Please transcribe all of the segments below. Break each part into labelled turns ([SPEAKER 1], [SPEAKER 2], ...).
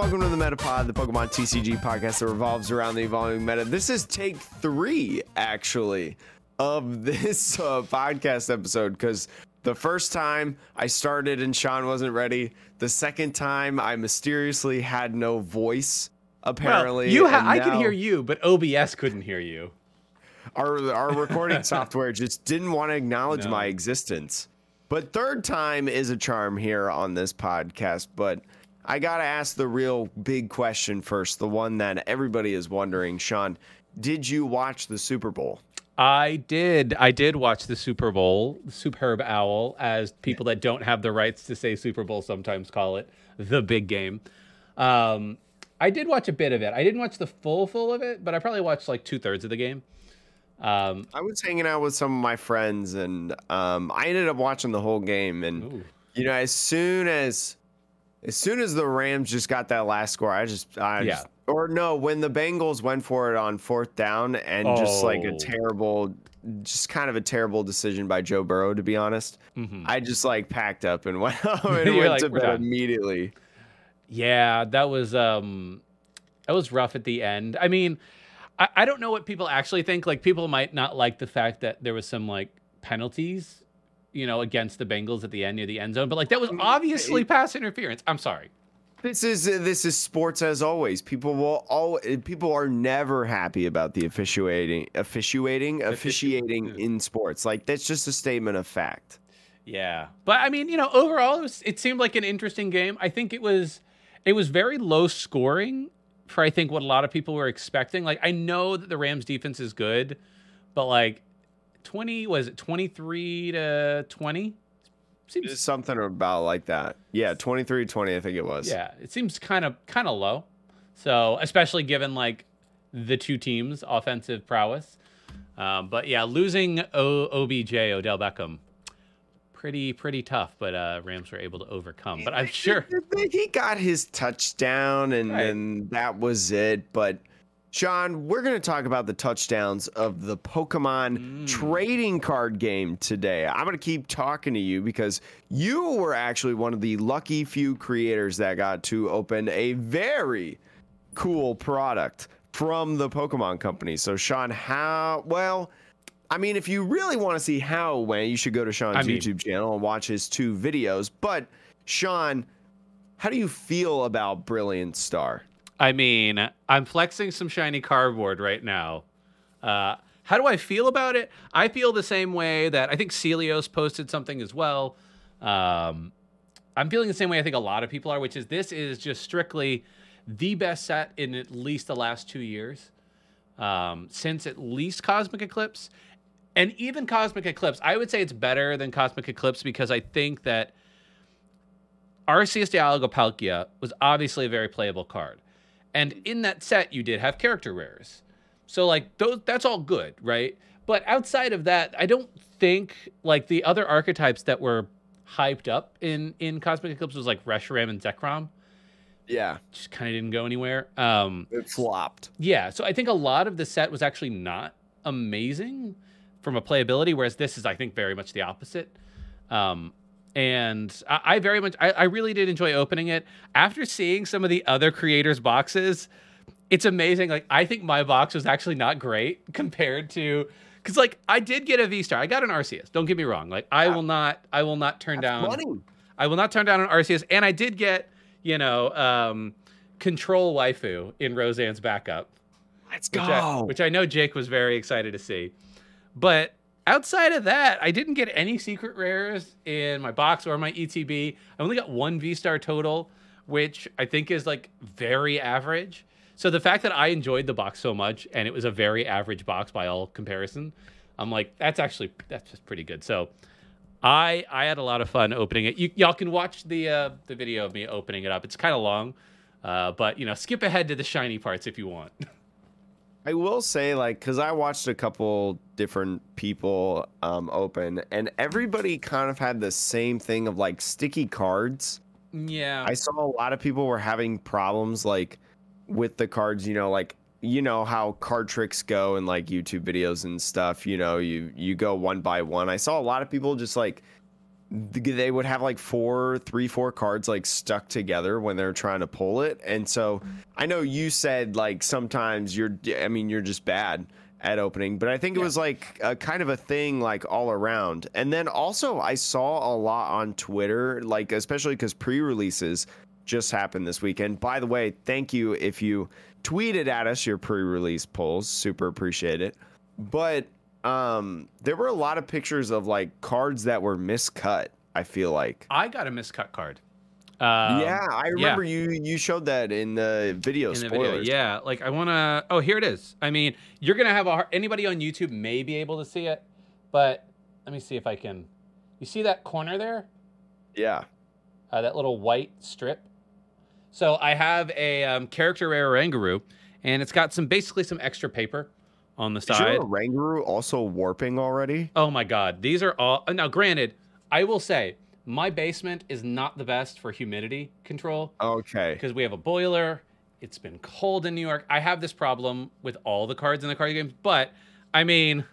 [SPEAKER 1] welcome to the Metapod, the Pokemon TCG podcast that revolves around the evolving meta. This is take three, actually, of this uh, podcast episode because the first time I started and Sean wasn't ready. The second time I mysteriously had no voice. Apparently,
[SPEAKER 2] well, you ha- I could hear you, but OBS couldn't hear you.
[SPEAKER 1] Our our recording software just didn't want to acknowledge
[SPEAKER 2] No.
[SPEAKER 1] my existence. But third time is a charm here on this podcast. But I gotta ask the real big question first, the one that everybody is wondering. Sean, did you watch the Super Bowl?
[SPEAKER 2] I did. I did watch the Super Bowl, Superb Owl, as people that don't have the rights to say Super Bowl sometimes call it the big game. Um, I did watch a bit of it. I didn't watch the full full of it, but I probably watched like two thirds of the game. Um,
[SPEAKER 1] I was hanging out with some of my friends, and um, I ended up watching the whole game. And
[SPEAKER 2] ooh.
[SPEAKER 1] you know, as soon as as soon as the Rams just got that last score, I just, I
[SPEAKER 2] Yeah.
[SPEAKER 1] just or no, when the Bengals went for it on fourth down and just like a
[SPEAKER 2] Oh.
[SPEAKER 1] terrible, just kind of a terrible decision by Joe Burrow, to be honest.
[SPEAKER 2] Mhm.
[SPEAKER 1] I just like packed up and went home and went
[SPEAKER 2] like,
[SPEAKER 1] to bed
[SPEAKER 2] done."
[SPEAKER 1] immediately.
[SPEAKER 2] Yeah, that was um that was rough at the end. I mean, I, I don't know what people actually think. Like people might not like the fact that there was some like penalties, you know, against the Bengals at the end near the end zone, but like that was
[SPEAKER 1] mm,
[SPEAKER 2] obviously
[SPEAKER 1] it-
[SPEAKER 2] pass interference. I'm sorry.
[SPEAKER 1] This is this is sports as always. People will all people are never happy about the officiating, officiating, officiating in sports. Like that's just a statement of fact.
[SPEAKER 2] Yeah. But I mean, you know, overall it was it seemed like an interesting game. I think it was it was very low scoring for I think what a lot of people were expecting. Like I know that the Rams defense is good, but like 20 was it 23 to 20?
[SPEAKER 1] It's
[SPEAKER 2] Seems
[SPEAKER 1] something about like that. Yeah, 23-20, I think it was.
[SPEAKER 2] yeah, it seems kind of kind of low. So, especially given like the two teams' offensive prowess. Um, but yeah, losing o- OBJ Odell Beckham pretty pretty tough, but uh, Rams were able to overcome. But I'm sure
[SPEAKER 1] he got his touchdown and
[SPEAKER 2] Right.
[SPEAKER 1] and that was it. But Sean, we're going to talk about the touchdowns of the Pokemon
[SPEAKER 2] Mm.
[SPEAKER 1] trading card game today. I'm going to keep talking to you because you were actually one of the lucky few creators that got to open a very cool product from the Pokemon company. So Sean, how well I mean, if you really want to see how it went, you should go to Sean's
[SPEAKER 2] I mean-
[SPEAKER 1] YouTube channel and watch his two videos. But Sean, how do you feel about Brilliant Star?
[SPEAKER 2] I mean, I'm flexing some shiny cardboard right now. Uh, how do I feel about it? I feel the same way that I think Celios posted something as well. Um, I'm feeling the same way I think a lot of people are, which is this is just strictly the best set in at least the last two years, um, since at least Cosmic Eclipse, and even Cosmic Eclipse. I would say it's better than Cosmic Eclipse because I think that Arceus Dialga Palkia was obviously a very playable card. And in that set, you did have character rares. So like those that's all good, right? But outside of that, I don't think like the other archetypes that were hyped up in in Cosmic Eclipse was like Reshiram and Zekrom.
[SPEAKER 1] Yeah,
[SPEAKER 2] Just kind of didn't go anywhere. Um
[SPEAKER 1] it flopped.
[SPEAKER 2] yeah, so I think a lot of the set was actually not amazing from a playability, whereas this is, I think, very much the opposite. Um, and I, I very much, I, I really did enjoy opening it. After seeing some of the other creators' boxes, it's amazing. Like, I think my box was actually not great compared to, because like I did get a V star. I got an Arceus. Don't get me wrong. Like, I will not, I will not turn down.
[SPEAKER 1] Money.
[SPEAKER 2] I will not turn down an Arceus. And I did get, you know, um, control waifu in Roseanne's backup
[SPEAKER 1] Let's
[SPEAKER 2] which
[SPEAKER 1] go.
[SPEAKER 2] I, which I know Jake was very excited to see. But outside of that, I didn't get any secret rares in my box or my ETB. I only got one V star total, which I think is like very average. So the fact that I enjoyed the box so much and it was a very average box by all comparison, I'm like, that's actually that's just pretty good. So I I had a lot of fun opening it. You, y'all can watch the uh, the video of me opening it up. It's kind of long, uh, but you know, skip ahead to the shiny parts if you want.
[SPEAKER 1] I will say, like, because I watched a couple different people um, open, and everybody kind of had the same thing of like sticky cards.
[SPEAKER 2] yeah.
[SPEAKER 1] I saw a lot of people were having problems like with the cards, you know, like you know how card tricks go in like YouTube videos and stuff, you know, you you go one by one. I saw a lot of people just like they would have like four, three, four cards like stuck together when they're trying to pull it. And so I know you said like sometimes you're, I mean, you're just bad at opening, but I think it was like a kind of a thing like all around. And then also I saw a lot on Twitter, like especially because pre-releases just happened this weekend. By the way, thank you if you tweeted at us your pre-release polls. Super appreciate it. But um there were a lot of pictures of like cards that were miscut, I feel like.
[SPEAKER 2] I got a miscut card. Um,
[SPEAKER 1] yeah, I remember you you showed that in the video
[SPEAKER 2] in the video. Yeah, like I want to. Oh, here it is. I mean, you're gonna have a har- anybody on YouTube may be able to see it, but let me see if I can. You see that corner there?
[SPEAKER 1] Yeah.
[SPEAKER 2] Uh, that little white strip. So I have a um, character rare Rangaroo, and it's got some basically some extra paper on the
[SPEAKER 1] Is
[SPEAKER 2] side.
[SPEAKER 1] your Rangaroo also warping already?
[SPEAKER 2] Oh my god, these are all now granted, I will say my basement is not the best for humidity control
[SPEAKER 1] Okay.
[SPEAKER 2] because we have a boiler. It's been cold in New York. I have this problem with all the cards in the card games, but I mean,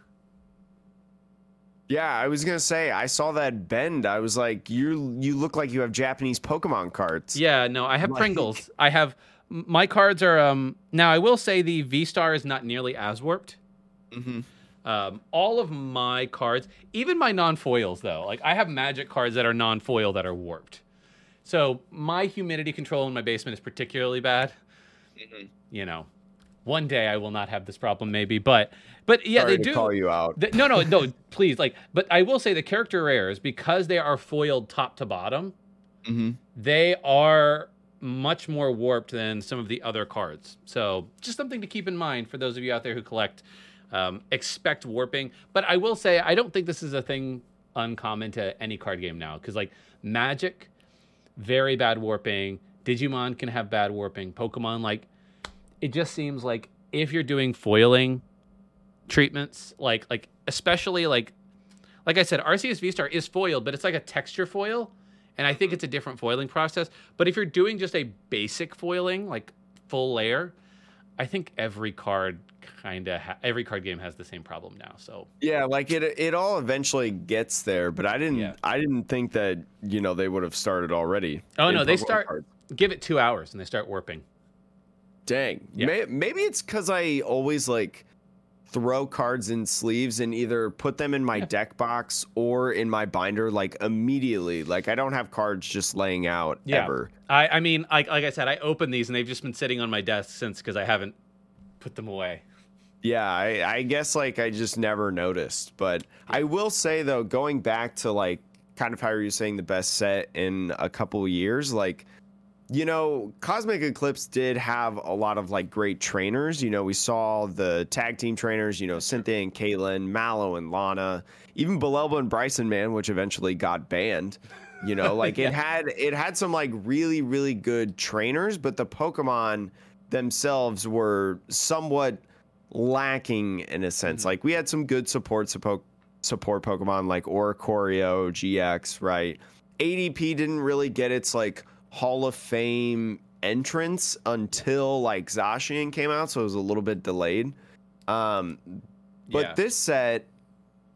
[SPEAKER 1] Yeah, I was gonna say I saw that bend. I was like, you you look like you have Japanese Pokemon cards.
[SPEAKER 2] yeah, no, I have
[SPEAKER 1] Like-
[SPEAKER 2] Pringles. I have my cards are um now I will say the V Star is not nearly as warped.
[SPEAKER 1] hmm
[SPEAKER 2] Um, all of my cards, even my non-foils though, like I have magic cards that are non-foil that are warped. So my humidity control in my basement is particularly bad. You know, one day I will not have this problem, maybe, but but yeah,
[SPEAKER 1] Sorry
[SPEAKER 2] they
[SPEAKER 1] to
[SPEAKER 2] do.
[SPEAKER 1] call you out.
[SPEAKER 2] Th- no, no, no, please. Like, but I will say the character rares because they are foiled top to bottom,
[SPEAKER 1] hmm
[SPEAKER 2] they are much more warped than some of the other cards. So just something to keep in mind for those of you out there who collect. Um, expect warping, but I will say I don't think this is a thing uncommon to any card game now because like Magic, very bad warping. Digimon can have bad warping. Pokemon, like it just seems like if you're doing foiling treatments, like like especially like like I said, Arceus V Star is foiled, but it's like a texture foil, and I think mm-hmm. it's a different foiling process. But if you're doing just a basic foiling, like full layer, I think every card kind of ha- every card game has the same problem now. So
[SPEAKER 1] Yeah, like it it all eventually gets there, but I didn't
[SPEAKER 2] Yeah.
[SPEAKER 1] I didn't think that you know they would have started already.
[SPEAKER 2] Oh, no, they start-
[SPEAKER 1] cards.
[SPEAKER 2] give it two hours and they start warping.
[SPEAKER 1] Dang.
[SPEAKER 2] Yeah.
[SPEAKER 1] May, maybe it's because I always like throw cards in sleeves and either put them in my deck box or in my binder like immediately. Like I don't have cards just laying out
[SPEAKER 2] Yeah.
[SPEAKER 1] ever.
[SPEAKER 2] I I mean, like like I said, I opened these and they've just been sitting on my desk since because I haven't put them away.
[SPEAKER 1] Yeah, I, I guess like I just never noticed. But I will say though, going back to like kind of how are you were saying the best set in a couple years, like you know, Cosmic Eclipse did have a lot of like great trainers. You know, we saw the tag team trainers, you know, Cynthia and Caitlyn, Mallow and Lana, even Bellelba and Brycen-Man, which eventually got banned. You know, like
[SPEAKER 2] Yeah.
[SPEAKER 1] it had it had some like really, really good trainers, but the Pokemon themselves were somewhat lacking in a sense.
[SPEAKER 2] Mm-hmm.
[SPEAKER 1] Like we had some good support suppo- support Pokemon like Oricorio, GX, right? ADP didn't really get its like Hall of Fame entrance until like Zacian came out, so it was a little bit delayed. Um, but
[SPEAKER 2] Yeah.
[SPEAKER 1] this set,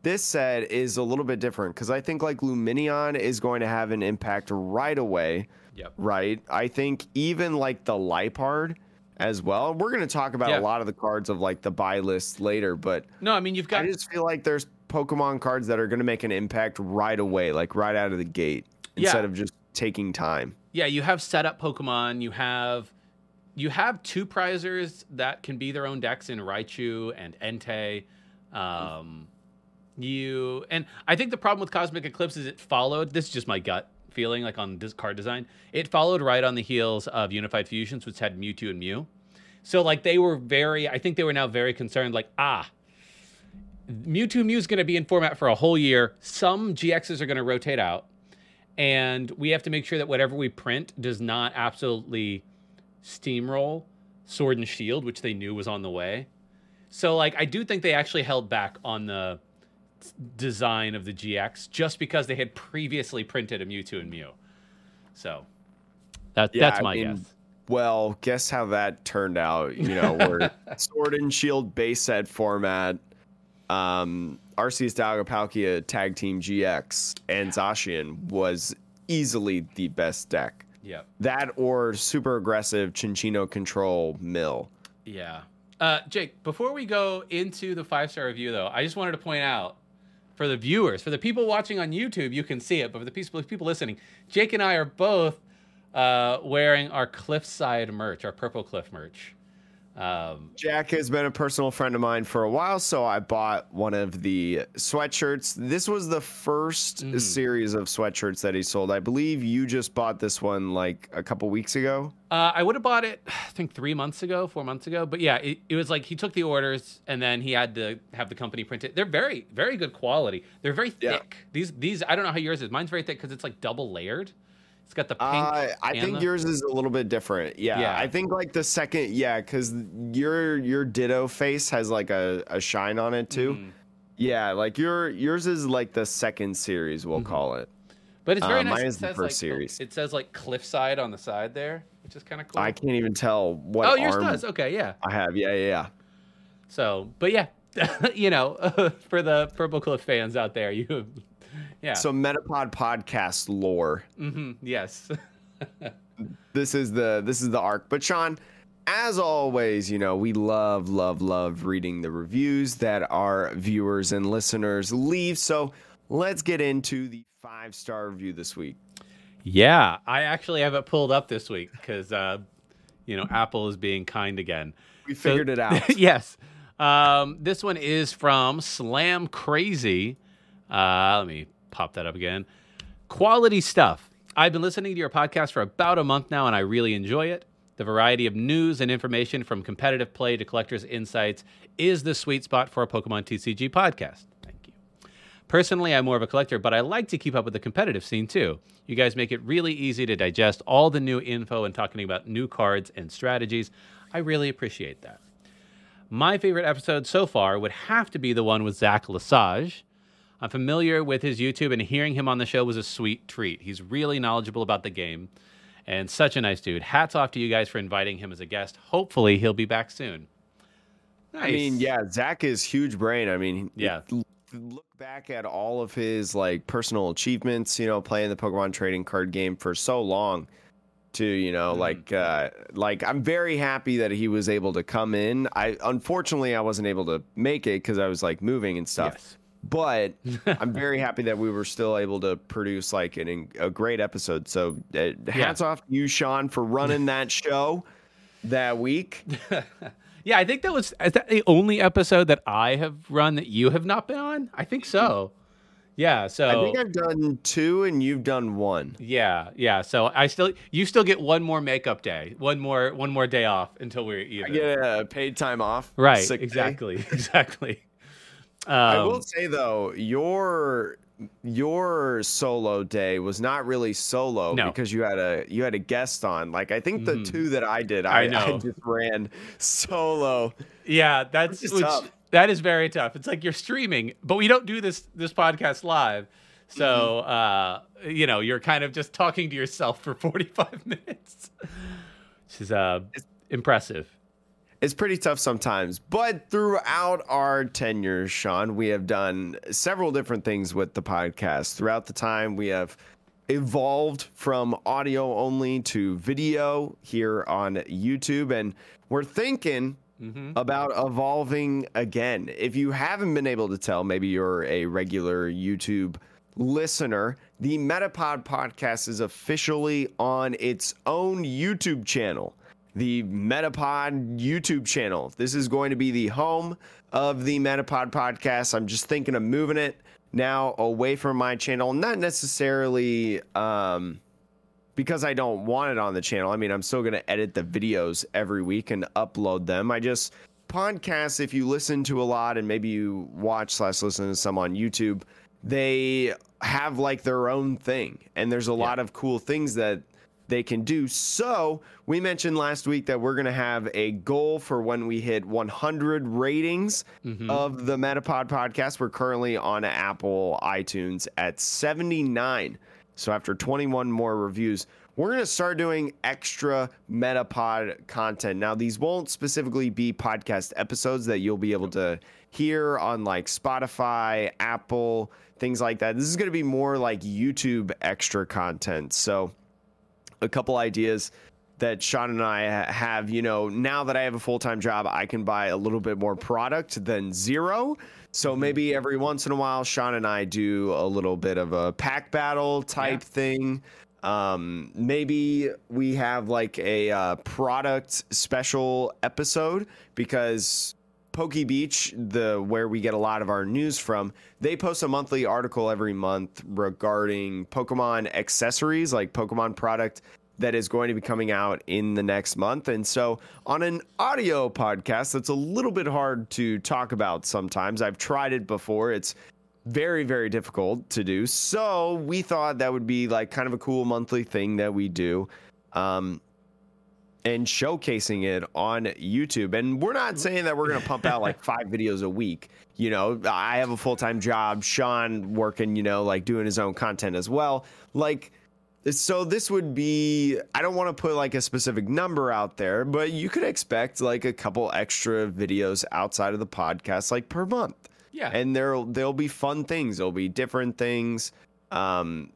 [SPEAKER 1] this set is a little bit different because I think like Lumineon is going to have an impact right away
[SPEAKER 2] Yep.
[SPEAKER 1] right? I think even like the Lipard as well. We're going to talk about
[SPEAKER 2] Yeah.
[SPEAKER 1] a lot of the cards of like the buy list later, but
[SPEAKER 2] No, I mean you've got
[SPEAKER 1] I just feel like there's Pokemon cards that are going to make an impact right away, like right out of the gate,
[SPEAKER 2] Yeah.
[SPEAKER 1] instead of just taking time.
[SPEAKER 2] Yeah, you have setup Pokemon. You have you have two prizers that can be their own decks in Raichu and Entei. Um, you and I think the problem with Cosmic Eclipse is it followed. This is just my gut feeling, like on this card design. It followed right on the heels of Unified Fusions, which had Mewtwo and Mew. So like they were very. I think they were now very concerned. Like ah. Mewtwo Mew is going to be in format for a whole year. Some GXs are going to rotate out and we have to make sure that whatever we print does not absolutely steamroll Sword and Shield, which they knew was on the way. So, like, I do think they actually held back on the design of the GX just because they had previously printed a Mewtwo and Mew. So, that,
[SPEAKER 1] Yeah,
[SPEAKER 2] that's
[SPEAKER 1] I
[SPEAKER 2] my
[SPEAKER 1] mean,
[SPEAKER 2] guess.
[SPEAKER 1] Well, guess how that turned out. You know, we're Sword and Shield base set format. um, Arceus Palkia Tag Team GX and Zacian was easily the best deck.
[SPEAKER 2] Yeah.
[SPEAKER 1] That or super aggressive Cinccino control mill.
[SPEAKER 2] Yeah. Uh, Jake, before we go into the five star review, though, I just wanted to point out for the viewers, for the people watching on YouTube, you can see it, but for the people, people listening, Jake and I are both uh, wearing our Cliffside merch, our Purple Cliff merch.
[SPEAKER 1] Um, Jack has been a personal friend of mine for a while, so I bought one of the sweatshirts. This was the first mm. series of sweatshirts that he sold. I believe you just bought this one like a couple weeks ago.
[SPEAKER 2] Uh, I would have bought it, I think, three months ago, four months ago. But yeah, it, it was like he took the orders and then he had to have the company print it. They're very, very good quality. They're very thick. Yeah. These, these, I don't know how yours is. Mine's very thick because it's like double layered. It's got the pink. Uh,
[SPEAKER 1] I think the... yours is a little bit different. Yeah, yeah. I think like the second, yeah, because your your Ditto face has like a, a shine on it too. Mm. Yeah, like your yours is like the second series, we'll mm-hmm. call it.
[SPEAKER 2] But it's very uh, nice.
[SPEAKER 1] Mine
[SPEAKER 2] is
[SPEAKER 1] the first like,
[SPEAKER 2] series. It says like Cliffside on the side there, which is kind of cool.
[SPEAKER 1] I can't even tell what.
[SPEAKER 2] Oh, yours does. Okay, yeah.
[SPEAKER 1] I have. Yeah, yeah, yeah.
[SPEAKER 2] So, but yeah, you know, for the Purple Cliff fans out there, you yeah.
[SPEAKER 1] So Metapod podcast lore.
[SPEAKER 2] Mm-hmm. Yes.
[SPEAKER 1] this is the this is the arc. But Sean, as always, you know, we love, love, love reading the reviews that our viewers and listeners leave. So let's get into the five star review this week.
[SPEAKER 2] Yeah, I actually have it pulled up this week because, uh, you know, Apple is being kind again.
[SPEAKER 1] We figured so, it out.
[SPEAKER 2] yes. Um, this one is from Slam Crazy. Uh, let me pop that up again. Quality stuff. I've been listening to your podcast for about a month now, and I really enjoy it. The variety of news and information from competitive play to collectors' insights is the sweet spot for a Pokemon TCG podcast. Thank you. Personally, I'm more of a collector, but I like to keep up with the competitive scene too. You guys make it really easy to digest all the new info and talking about new cards and strategies. I really appreciate that. My favorite episode so far would have to be the one with Zach Lesage. I'm familiar with his YouTube, and hearing him on the show was a sweet treat. He's really knowledgeable about the game and such a nice dude. Hats off to you guys for inviting him as a guest. Hopefully, he'll be back soon.
[SPEAKER 1] Nice. I mean, yeah, Zach is huge brain. I mean, yeah. Look back at all of his like personal achievements, you know, playing the Pokemon trading card game for so long to you know mm-hmm. like uh like i'm very happy that he was able to come in i unfortunately i wasn't able to make it because i was like moving and stuff yes but I'm very happy that we were still able to produce like an, a great episode. So uh, hats yeah. off to you, Sean, for running that show that week.
[SPEAKER 2] yeah, I think that was is that the only episode that I have run that you have not been on. I think so. Yeah, so
[SPEAKER 1] I think I've done two and you've done one.
[SPEAKER 2] Yeah, yeah. So I still you still get one more makeup day, one more one more day off until we're even.
[SPEAKER 1] I get a paid time off.
[SPEAKER 2] Right. Exactly. Exactly.
[SPEAKER 1] Um, I will um, say though, your your solo day was not really solo no. because you had a you had a guest on. Like I think the mm. two that I did, I, I, know. I just ran solo.
[SPEAKER 2] Yeah, that's which, tough. that is very tough. It's like you're streaming, but we don't do this this podcast live. So mm-hmm. uh, you know, you're kind of just talking to yourself for 45 minutes. Which is uh, impressive
[SPEAKER 1] it's pretty tough sometimes. But throughout our tenure, Sean, we have done several different things with the podcast. Throughout the time, we have evolved from audio only to video here on YouTube. And we're thinking mm-hmm. about evolving again. If you haven't been able to tell, maybe you're a regular YouTube listener, the Metapod podcast is officially on its own YouTube channel the Metapod YouTube channel. This is going to be the home of the Metapod podcast. I'm just thinking of moving it now away from my channel, not necessarily um, because I don't want it on the channel. I mean, I'm still going to edit the videos every week and upload them. I just podcasts, if you listen to a lot and maybe you watch slash listen to some on YouTube, they have like their own thing. And there's a yeah. lot of cool things that they can do. So, we mentioned last week that we're going to have a goal for when we hit 100 ratings mm-hmm. of the Metapod podcast. We're currently on Apple iTunes at 79. So, after 21 more reviews, we're going to start doing extra Metapod content. Now, these won't specifically be podcast episodes that you'll be able to hear on like Spotify, Apple, things like that. This is going to be more like YouTube extra content. So, a couple ideas that Sean and I have, you know, now that I have a full time job, I can buy a little bit more product than zero. So
[SPEAKER 2] Mm-hmm.
[SPEAKER 1] maybe every once in a while, Sean and I do a little bit of a pack battle type
[SPEAKER 2] Yeah.
[SPEAKER 1] thing. Um, maybe we have like a uh, product special episode because Poke Beach, the where we get a lot of our news from, they post a monthly article every month regarding Pokemon accessories, like Pokemon product that is going to be coming out in the next month. And so on an audio podcast, that's a little bit hard to talk about sometimes. I've tried it before. It's very very difficult to do so we thought that would be like kind of a cool monthly thing that we do um and showcasing it on YouTube. And we're not saying that we're going to pump out like five videos a week. You know, I have a full time job, Sean working, you know, like doing his own content as well. Like, so this would be, I don't want to put like a specific number out there, but you could expect like a couple extra videos outside of the podcast, like per month
[SPEAKER 2] Yeah.
[SPEAKER 1] and there'll there'll be fun things. There'll be different things. Um,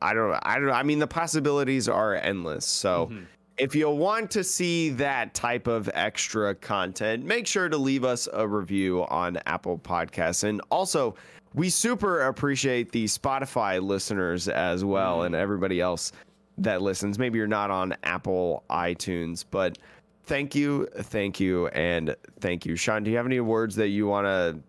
[SPEAKER 1] I don't. I don't. I mean, the possibilities are endless. So,
[SPEAKER 2] Mhm.
[SPEAKER 1] If you want to see that type of extra content, make sure to leave us a review on Apple Podcasts, and also. We super appreciate the Spotify listeners as well, and everybody else that listens. Maybe you're not on Apple iTunes, but thank you, thank you, and thank you. Sean, do you have any words that you want to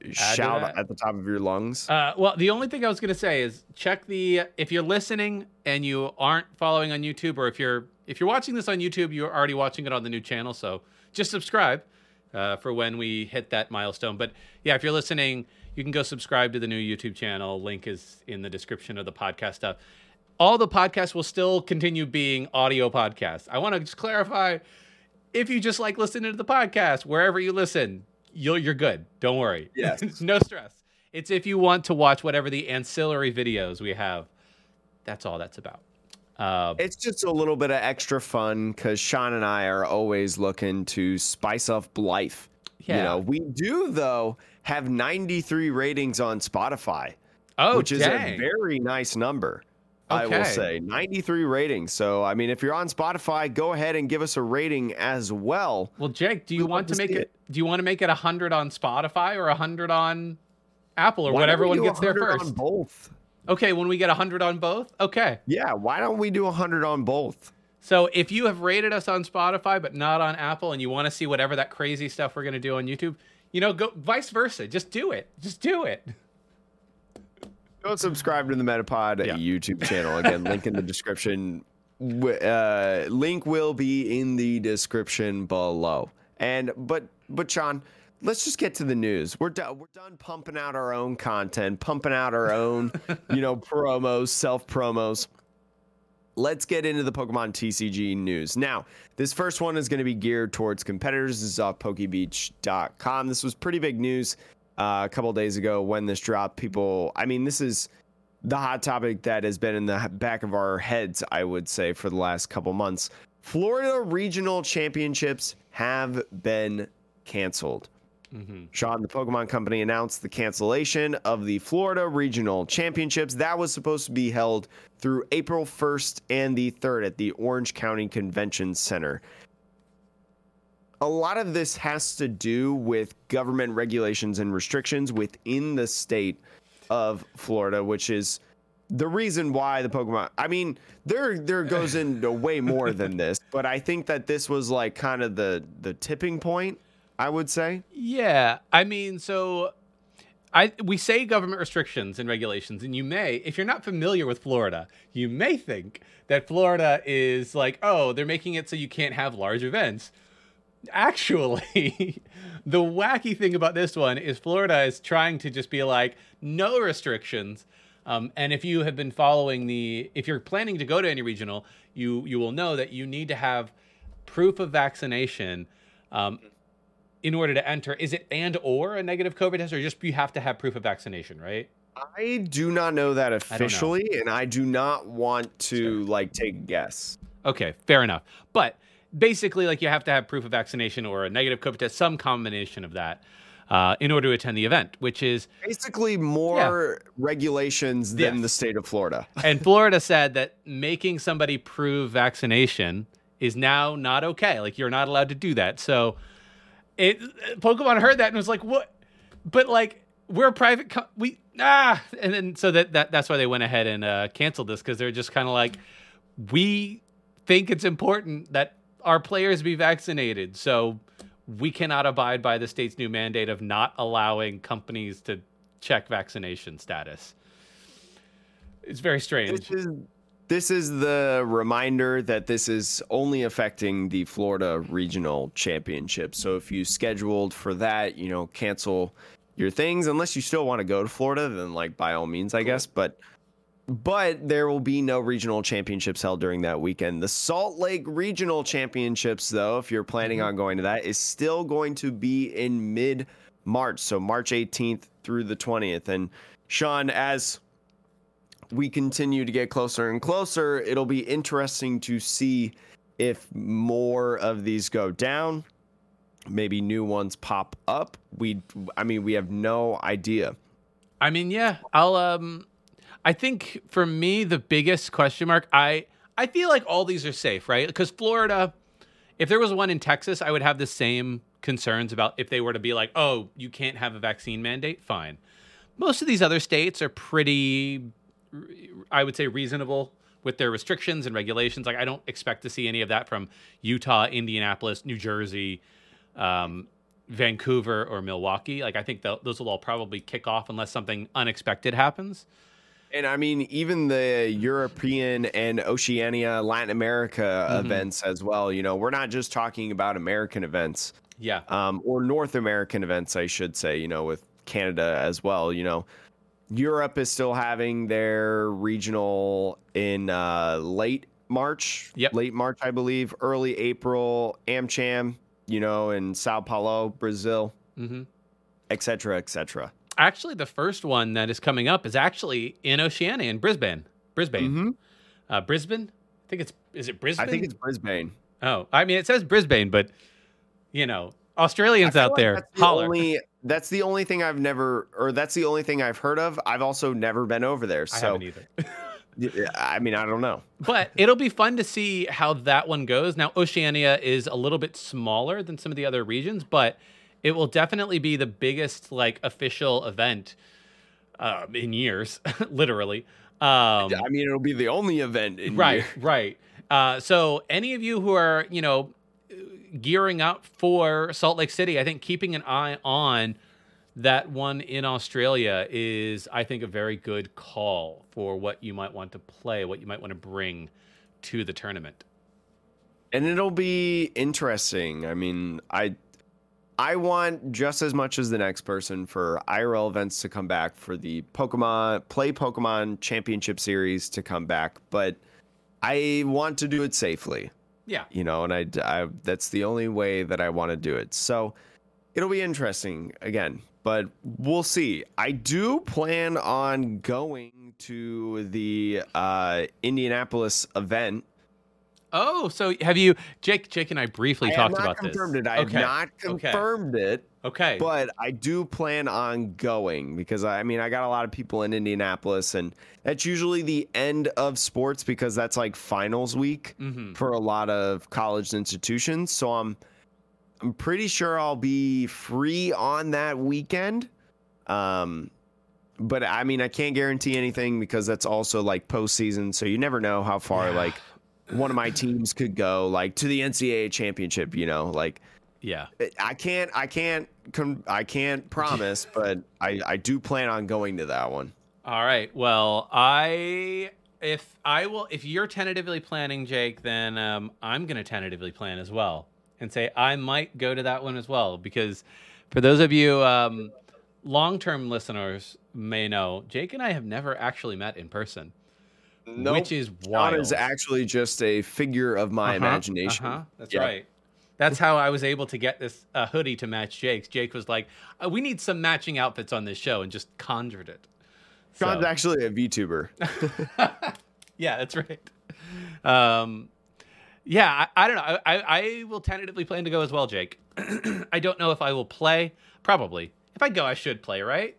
[SPEAKER 2] to
[SPEAKER 1] shout at the top of your lungs?
[SPEAKER 2] Uh, well, the only thing I was going to say is check the if you're listening and you aren't following on YouTube, or if you're if you're watching this on YouTube, you're already watching it on the new channel. So just subscribe uh, for when we hit that milestone. But yeah, if you're listening, you can go subscribe to the new YouTube channel. Link is in the description of the podcast stuff. All the podcasts will still continue being audio podcasts. I want to just clarify if you just like listening to the podcast wherever you listen, you'll, you're good. Don't worry.
[SPEAKER 1] Yes.
[SPEAKER 2] no stress. It's if you want to watch whatever the ancillary videos we have. That's all that's about. Uh,
[SPEAKER 1] It's just a little bit of extra fun because Sean and I are always looking to spice up life.
[SPEAKER 2] yeah.
[SPEAKER 1] You know, we do though have 93 ratings on Spotify,
[SPEAKER 2] oh,
[SPEAKER 1] which is a very nice number. I will say 93 ratings. So, I mean, if you're on Spotify, go ahead and give us a rating as well.
[SPEAKER 2] well, Jake, do you
[SPEAKER 1] We'd
[SPEAKER 2] want to make
[SPEAKER 1] see
[SPEAKER 2] it, Do you want to make it hundred on Spotify or hundred on Apple or
[SPEAKER 1] Why
[SPEAKER 2] whatever one gets there first?
[SPEAKER 1] On both.
[SPEAKER 2] Okay, when we get hundred on both. Okay.
[SPEAKER 1] Yeah, why don't we do 100 on both?
[SPEAKER 2] So if you have rated us on Spotify but not on Apple, and you want to see whatever that crazy stuff we're gonna do on YouTube, you know, go vice versa. Just do it. Just do it.
[SPEAKER 1] Go subscribe to the Metapod
[SPEAKER 2] Yeah.
[SPEAKER 1] YouTube channel. Again, link in the description. Uh, link will be in the description below. And but but Sean, let's just get to the news. We're done. We're done pumping out our own content, pumping out our own, you know, promos, self promos. Let's get into the Pokemon TCG news. Now, this first one is going to be geared towards competitors. This is off PokeBeach.com. This was pretty big news uh, a couple days ago when this dropped. People, I mean, this is the hot topic that has been in the back of our heads, I would say, for the last couple months. Florida regional championships have been canceled.
[SPEAKER 2] Mm-hmm.
[SPEAKER 1] Sean, the Pokemon Company announced the cancellation of the Florida Regional Championships. That was supposed to be held through April 1st and the 3rd at the Orange County Convention Center. A lot of this has to do with government regulations and restrictions within the state of Florida, which is the reason why the Pokemon. I mean, there there goes into way more than this, but I think that this was like kind of the the tipping point. I would say.
[SPEAKER 2] Yeah, I mean, so I we say government restrictions and regulations, and you may, if you're not familiar with Florida, you may think that Florida is like, oh, they're making it so you can't have large events. Actually, the wacky thing about this one is Florida is trying to just be like, no restrictions. Um, and if you have been following the, if you're planning to go to any regional, you you will know that you need to have proof of vaccination um, in order to enter. Is it and or a negative COVID test, or just you have to have proof of vaccination, right?
[SPEAKER 1] I do not know that
[SPEAKER 2] know.
[SPEAKER 1] officially, and I do not want to like take a guess.
[SPEAKER 2] Okay, fair enough. But basically, like you have to have proof of vaccination or a negative COVID test, some combination of that, uh, in order to attend the event. Which is,
[SPEAKER 1] Basically, more regulations than
[SPEAKER 2] Yes.
[SPEAKER 1] the state of Florida.
[SPEAKER 2] and Florida said that making somebody prove vaccination is now not okay. Like you're not allowed to do that. So, it Pokemon heard that and was like, "What?" But like we're a private, co- we ah, and then so that, that that's why they went ahead and uh, canceled this because they're just kind of like, we think it's important that our players be vaccinated. So we cannot abide by the state's new mandate of not allowing companies to check vaccination status. It's very strange.
[SPEAKER 1] This is the reminder that this is only affecting the Florida Regional Championship. So if you scheduled for that, you know, cancel your things unless you still want to go to Florida, then like by all means, I guess. But but there will be no regional championships held during that weekend. The Salt Lake Regional Championships, though, if you're planning mm-hmm. on going to that, is still going to be in mid March. So March 18th through the 20th. And Sean, as we continue to get closer and closer, it'll be interesting to see if more of these go down, maybe new ones pop up. We, I mean, we have no idea.
[SPEAKER 2] I mean, yeah, I'll um I think for me the biggest question mark I I feel like all these are safe, right? Because Florida if there was one in Texas, I would have the same concerns about if they were to be like, "Oh, you can't have a vaccine mandate." Fine. Most of these other states are pretty I would say reasonable with their restrictions and regulations. Like I don't expect to see any of that from Utah, Indianapolis, New Jersey, um, Vancouver, or Milwaukee. Like I think those will all probably kick off unless something unexpected happens.
[SPEAKER 1] And I mean, even the European and Oceania, Latin America
[SPEAKER 2] Mhm.
[SPEAKER 1] events as well. You know, we're not just talking about American events.
[SPEAKER 2] Yeah.
[SPEAKER 1] um, or North American events, I should say, you know, with Canada as well. You know, Europe is still having their regional in uh, late March,
[SPEAKER 2] Yep.
[SPEAKER 1] late March, I believe, early April, AmCham, you know, in Sao Paulo, Brazil,
[SPEAKER 2] hmm
[SPEAKER 1] et cetera, et cetera.
[SPEAKER 2] Actually, the first one that is coming up is actually in Oceania in Brisbane. Brisbane.
[SPEAKER 1] Mhm.
[SPEAKER 2] Uh, Brisbane. I think it's is it Brisbane?
[SPEAKER 1] I think it's Brisbane.
[SPEAKER 2] Oh, I mean, it says Brisbane, but you know, Australians out
[SPEAKER 1] like
[SPEAKER 2] there,
[SPEAKER 1] that's the
[SPEAKER 2] holler.
[SPEAKER 1] Only, that's the only thing I've never, or that's the only thing I've heard of. I've also never been over there.
[SPEAKER 2] I
[SPEAKER 1] So,
[SPEAKER 2] haven't either.
[SPEAKER 1] I mean, I don't know.
[SPEAKER 2] but it'll be fun to see how that one goes. Now, Oceania is a little bit smaller than some of the other regions, but it will definitely be the biggest like official event um, in years, literally. Um,
[SPEAKER 1] I mean, it'll be the only event in
[SPEAKER 2] right,
[SPEAKER 1] year.
[SPEAKER 2] right. Uh, so, any of you who are, you know, gearing up for Salt Lake City, I think keeping an eye on that one in Australia is, I think, a very good call for what you might want to play, what you might want to bring to the tournament.
[SPEAKER 1] and it'll be interesting. I mean, I I want just as much as the next person for IRL events to come back, for the Pokemon Play Pokemon Championship Series to come back, but I want to do it safely.
[SPEAKER 2] Yeah.
[SPEAKER 1] You know, and I, I that's the only way that I want to do it. So it'll be interesting again, but we'll see. I do plan on going to the uh, Indianapolis event
[SPEAKER 2] Oh, so have you, Jake? Jake and I briefly
[SPEAKER 1] I have
[SPEAKER 2] talked
[SPEAKER 1] not
[SPEAKER 2] about
[SPEAKER 1] confirmed
[SPEAKER 2] this.
[SPEAKER 1] it. I
[SPEAKER 2] Okay.
[SPEAKER 1] have not
[SPEAKER 2] Okay.
[SPEAKER 1] confirmed it,
[SPEAKER 2] Okay.
[SPEAKER 1] but I do plan on going because I mean I got a lot of people in Indianapolis, and that's usually the end of sports because that's like finals week
[SPEAKER 2] hmm
[SPEAKER 1] for a lot of college institutions. So I'm I'm pretty sure I'll be free on that weekend. Um, but I mean I can't guarantee anything because that's also like postseason, so you never know how far
[SPEAKER 2] Yeah.
[SPEAKER 1] like one of my teams could go like to the NCAA championship. You know, like
[SPEAKER 2] Yeah.
[SPEAKER 1] I can't I can't I can't promise, but I I do plan on going to that one.
[SPEAKER 2] All right. Well, I if I will if you're tentatively planning, Jake, then um, I'm going to tentatively plan as well and say I might go to that one as well because for those of you um, long-term listeners may know, Jake and I have never actually met in person,
[SPEAKER 1] Nope.
[SPEAKER 2] which is
[SPEAKER 1] John
[SPEAKER 2] wild.
[SPEAKER 1] is actually just a figure of my
[SPEAKER 2] Uh-huh,
[SPEAKER 1] imagination.
[SPEAKER 2] uh-huh, That's
[SPEAKER 1] Yeah.
[SPEAKER 2] right. That's how I was able to get this uh, hoodie to match Jake's. Jake was like, uh, "We need some matching outfits on this show," and just conjured it.
[SPEAKER 1] Sean's
[SPEAKER 2] So-
[SPEAKER 1] actually a VTuber.
[SPEAKER 2] yeah, that's right. Um, yeah, I, I don't know. I, I will tentatively plan to go as well, Jake. I don't know if I will play. Probably. If I go, I should play, right?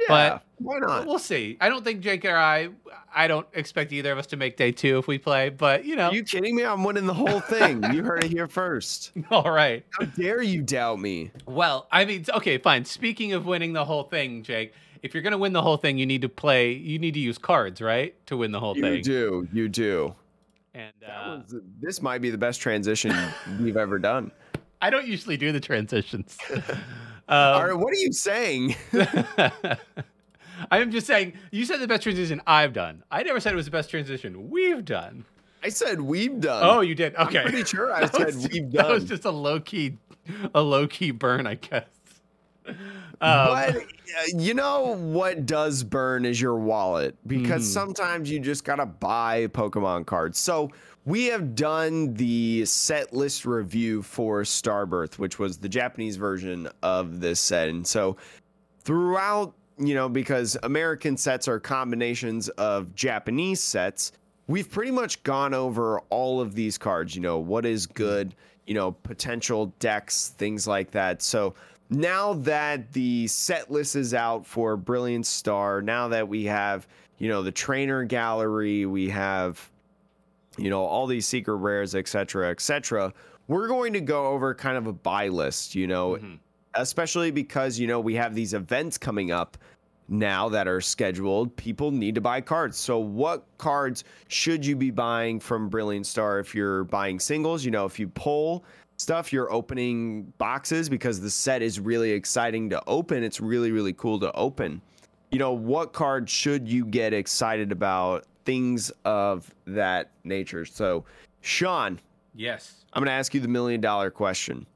[SPEAKER 1] Yeah,
[SPEAKER 2] But-
[SPEAKER 1] why not?
[SPEAKER 2] We'll see. I don't think Jake or I. I don't expect either of us to make day two if we play. But you know,
[SPEAKER 1] Are you kidding me? I'm winning the whole thing. you heard it here first.
[SPEAKER 2] all right.
[SPEAKER 1] How dare you doubt me?
[SPEAKER 2] Well, I mean, okay, fine. Speaking of winning the whole thing, Jake, if you're gonna win the whole thing, you need to play. You need to use cards, right, to win the whole
[SPEAKER 1] You
[SPEAKER 2] thing.
[SPEAKER 1] You do. You do.
[SPEAKER 2] And uh,
[SPEAKER 1] was, this might be the best transition we've ever done.
[SPEAKER 2] I don't usually do the transitions.
[SPEAKER 1] All
[SPEAKER 2] um,
[SPEAKER 1] right, what are you saying?
[SPEAKER 2] I am just saying, you said the best transition I've done. I never said it was the best transition we've done.
[SPEAKER 1] I said we've done.
[SPEAKER 2] Oh, you did. Okay.
[SPEAKER 1] I'm pretty sure I said
[SPEAKER 2] was-
[SPEAKER 1] we've done.
[SPEAKER 2] That was just a low key, a low key burn, I guess. Um,
[SPEAKER 1] but uh, you know what does burn is your wallet because
[SPEAKER 2] Mhm.
[SPEAKER 1] sometimes you just gotta buy Pokemon cards. So we have done the set list review for Starbirth, which was the Japanese version of this set, and so throughout, you know, because American sets are combinations of Japanese sets, we've pretty much gone over all of these cards. You know, what is good, you know, potential decks, things like that. So now that the set list is out for Brilliant Star, now that we have, you know, the trainer gallery, we have, you know, all these secret rares, etc., etc., we're going to go over kind of a buy list, you know,
[SPEAKER 2] mhm.
[SPEAKER 1] especially because you know we have these events coming up now that are scheduled people need to buy cards so what cards should you be buying from brilliant star if you're buying singles you know if you pull stuff you're opening boxes because the set is really exciting to open it's really really cool to open you know what card should you get excited about things of that nature so sean
[SPEAKER 2] Yes.
[SPEAKER 1] I'm going to ask you the million dollar question.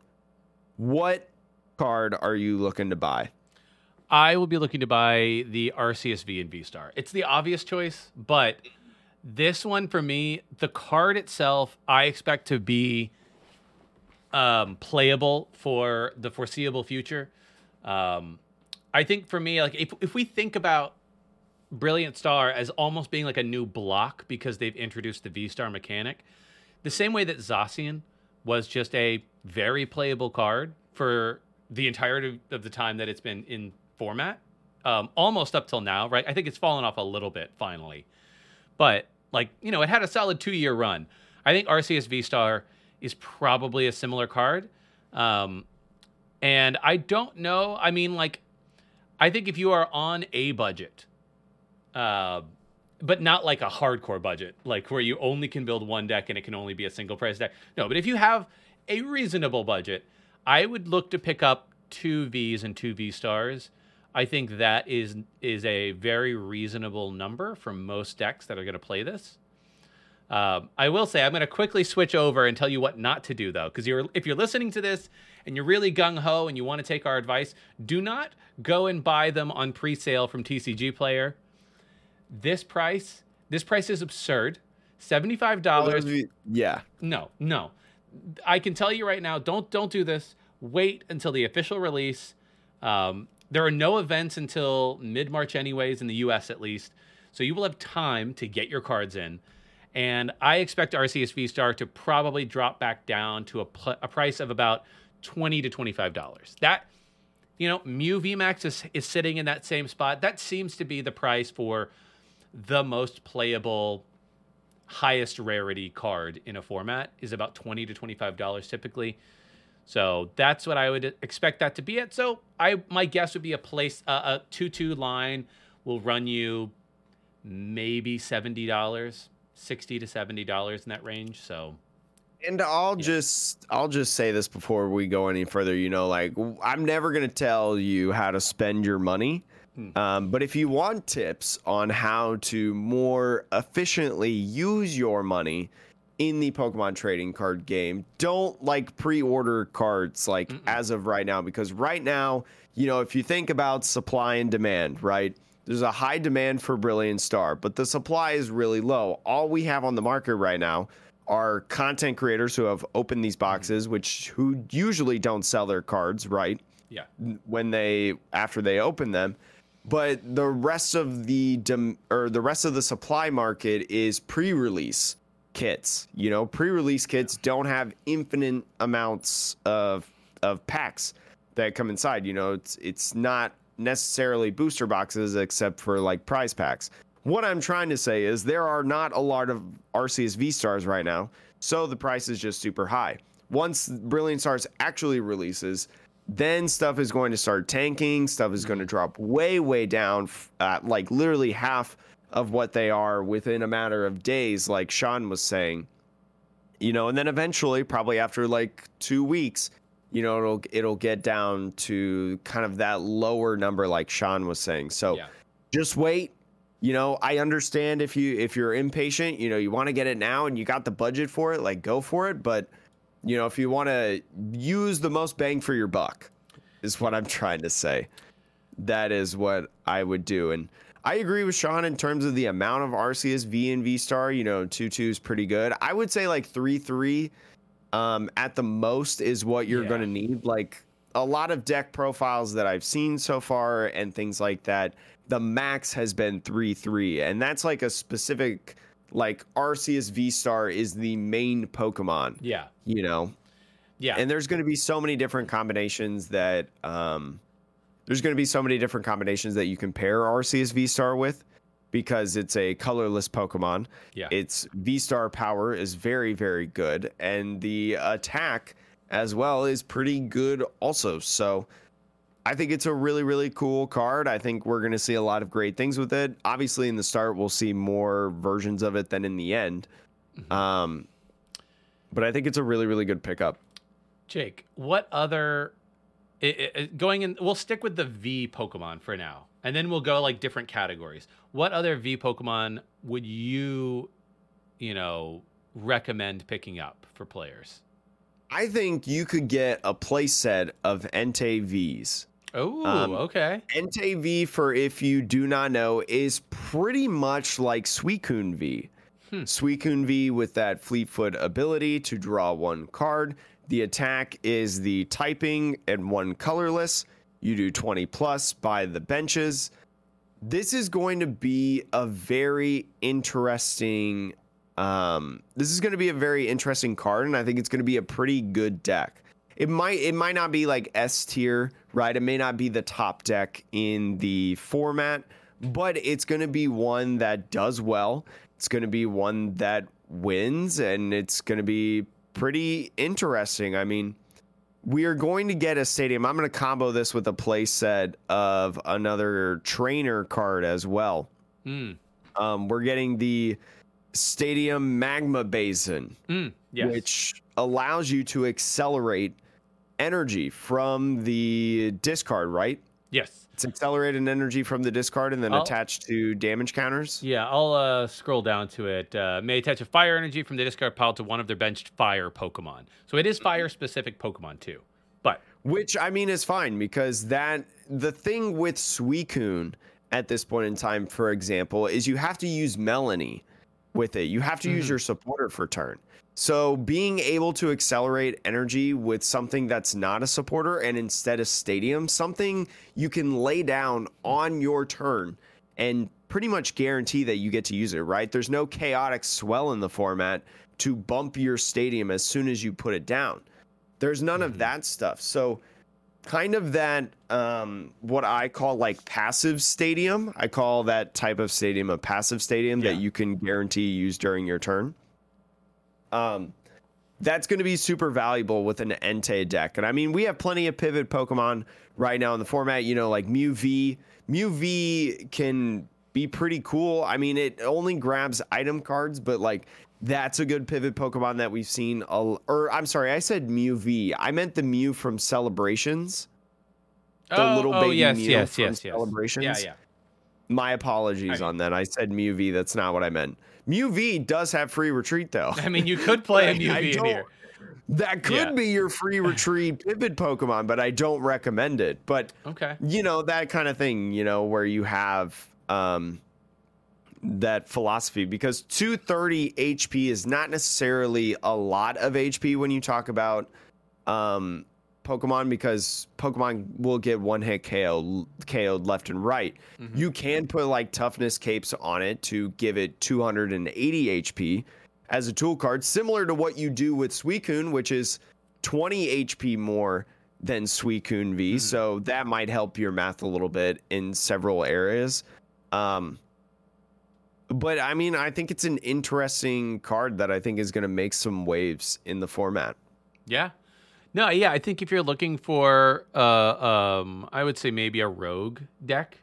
[SPEAKER 1] What card are you looking to buy?
[SPEAKER 2] I will be looking to buy the Arceus V and V Star. It's the obvious choice, but this one for me, the card itself, I expect to be um, playable for the foreseeable future. Um, I think for me, like if if we think about Brilliant Star as almost being like a new block because they've introduced the V Star mechanic, the same way that Zacian was just a very playable card for the entirety of the time that it's been in format, um, almost up till now, right? I think it's fallen off a little bit finally, but like you know, it had a solid two year run. I think Arceus V Star is probably a similar card, um, and I don't know. I mean, like, I think if you are on a budget, uh, but not like a hardcore budget, like where you only can build one deck and it can only be a single price deck. No, but if you have a reasonable budget, I would look to pick up two Vs and two V stars. I think that is is a very reasonable number for most decks that are going to play this. Um, I will say I'm going to quickly switch over and tell you what not to do though, because you're if you're listening to this and you're really gung ho and you want to take our advice, do not go and buy them on pre-sale from TCG Player. This price, this price is absurd. Seventy-five dollars
[SPEAKER 1] those of you- Yeah.
[SPEAKER 2] no, no. I can tell you right now, don't don't do this. Wait until the official release. Um, there are no events until mid March, anyways, in the U.S. at least. So you will have time to get your cards in. And I expect Arceus V Star to probably drop back down to a, pl- a price of about twenty to twenty-five dollars. That, you know, Mew VMAX is is sitting in that same spot. That seems to be the price for the most playable highest rarity card in a format is about 20 to 25 dollars typically so that's what i would expect that to be at so i my guess would be a place uh, a 2-2 line will run you maybe 70 dollars 60 to 70 dollars in that range so
[SPEAKER 1] And I'll just I'll just say this before we go any further. You know, like I'm never gonna tell you how to spend your money.
[SPEAKER 2] Hmm.
[SPEAKER 1] Um, but if you want tips on how to more efficiently use your money in the Pokemon trading card game, don't like pre-order cards like
[SPEAKER 2] Mm-mm.
[SPEAKER 1] as of right now because right now, you know, if you think about supply and demand, right? There's a high demand for Brilliant Star, but the supply is really low. All we have on the market right now are content creators who have opened these boxes, which who usually don't sell their cards, right?
[SPEAKER 2] yeah
[SPEAKER 1] when they after they open them but the rest of the dem- or the rest of the supply market is pre-release kits. You know, pre-release kits don't have infinite amounts of of packs that come inside. You know, it's it's not necessarily booster boxes except for like prize packs. What I'm trying to say is there are not a lot of Arceus V stars right now, so the price is just super high. Once Brilliant Stars actually releases, then stuff is going to start tanking. Stuff is going to drop way, way down, uh, like literally half of what they are within a matter of days, like Sean was saying. You know, and then eventually, probably after like two weeks, you know, it'll it'll get down to kind of that lower number, like Sean was saying. So
[SPEAKER 2] Yeah.
[SPEAKER 1] just wait. You know, I understand if you if you're impatient, you know, you want to get it now and you got the budget for it, like go for it. But you know, if you want to use the most bang for your buck, is what I'm trying to say. That is what I would do. And I agree with Sean in terms of the amount of Arceus V and V star. You know, two two is pretty good. I would say like three three, um, at the most is what you're
[SPEAKER 2] Yeah.
[SPEAKER 1] going to need. Like a lot of deck profiles that I've seen so far and things like that. The max has been three three, and that's like a specific like Arceus V star is the main Pokemon.
[SPEAKER 2] Yeah.
[SPEAKER 1] You know,
[SPEAKER 2] Yeah.
[SPEAKER 1] and there's going to be so many different combinations that um, there's going to be so many different combinations that you can pair Arceus V Star with because it's a colorless Pokemon.
[SPEAKER 2] Yeah.
[SPEAKER 1] Its V Star power is very very good, and the attack as well is pretty good also. So. I think it's a really, really cool card. I think we're going to see a lot of great things with it. Obviously, in the start, we'll see more versions of it than in the end. Um, but I think it's a really, really good pickup.
[SPEAKER 2] Jake, what other i i going in? We'll stick with the V Pokemon for now, and then we'll go like different categories. What other V Pokemon would you, you know, recommend picking up for players?
[SPEAKER 1] I think you could get a playset of Entei Vs.
[SPEAKER 2] Oh,
[SPEAKER 1] Um,
[SPEAKER 2] okay.
[SPEAKER 1] Entei V, for if you do not know, is pretty much like Suicune V.
[SPEAKER 2] Hmm.
[SPEAKER 1] Suicune V with that Fleetfoot ability to draw one card. The attack is the typing and one colorless. You do 20 plus by the benches. This is going to be a very interesting um this is going to be a very interesting card and I think it's going to be a pretty good deck. It might it might not be like S tier, right? It may not be the top deck in the format, but it's going to be one that does well. It's going to be one that wins and it's going to be pretty interesting. I mean, we are going to get a stadium. I'm going to combo this with a play set of another trainer card as well.
[SPEAKER 2] Mm,
[SPEAKER 1] Um, we're getting the Stadium Magma Basin,
[SPEAKER 2] mm, yes.
[SPEAKER 1] which allows you to accelerate energy from the discard, right?
[SPEAKER 2] yes.
[SPEAKER 1] It's accelerated energy from the discard and then
[SPEAKER 2] I'll-
[SPEAKER 1] attached to damage counters.
[SPEAKER 2] Yeah, I'll uh, scroll down to it. Uh, may attach a fire energy from the discard pile to one of their benched fire Pokemon. So it is fire specific Pokemon too. But
[SPEAKER 1] Which I mean is fine because that the thing with Suicune at this point in time, for example, is you have to use Melony with it. You have to use
[SPEAKER 2] Mhm.
[SPEAKER 1] your supporter for turn. So being able to accelerate energy with something that's not a supporter and instead a stadium, something you can lay down on your turn and pretty much guarantee that you get to use it, right? There's no chaotic swell in the format to bump your stadium as soon as you put it down. There's none of that stuff. So kind of that um what I call like passive stadium. I call that type of stadium a passive stadium that you can guarantee use during your turn. Um that's going to be super valuable with an Entei deck. And I mean, we have plenty of pivot Pokemon right now in the format, you know, like Mew V. Mew V can be pretty cool. I mean, it only grabs item cards, but like that's a good pivot Pokemon that we've seen. A, or I'm sorry, I said Mew V. I meant the Mew from Celebrations. The
[SPEAKER 2] oh,
[SPEAKER 1] little
[SPEAKER 2] oh,
[SPEAKER 1] baby
[SPEAKER 2] yes,
[SPEAKER 1] Mew
[SPEAKER 2] yes,
[SPEAKER 1] from
[SPEAKER 2] yes, yes.
[SPEAKER 1] Celebrations.
[SPEAKER 2] Yeah, yeah.
[SPEAKER 1] My apologies
[SPEAKER 2] I-
[SPEAKER 1] on that. I said Mew V. That's not what I meant. Mew V does have free retreat though.
[SPEAKER 2] I mean, you could play a
[SPEAKER 1] I- I
[SPEAKER 2] UV in here.
[SPEAKER 1] That could
[SPEAKER 2] Yeah.
[SPEAKER 1] be your free retreat pivot Pokemon, but I don't recommend it. But
[SPEAKER 2] Okay.
[SPEAKER 1] you know that kind of thing, you know, where you have um that philosophy because 230 HP is not necessarily a lot of HP when you talk about um Pokemon because Pokemon will get one hit KO KO'd left and right.
[SPEAKER 2] Mm-hmm.
[SPEAKER 1] You can put like toughness capes on it to give it 280 HP as a tool card, similar to what you do with Suicune, which is 20 HP more than Suicune V. So that might help your math a little bit in several areas. Um, but I mean, I think it's an interesting card that I think is going to make some waves in the format.
[SPEAKER 2] Yeah. No, yeah, I think if you're looking for uh um I would say maybe a rogue deck,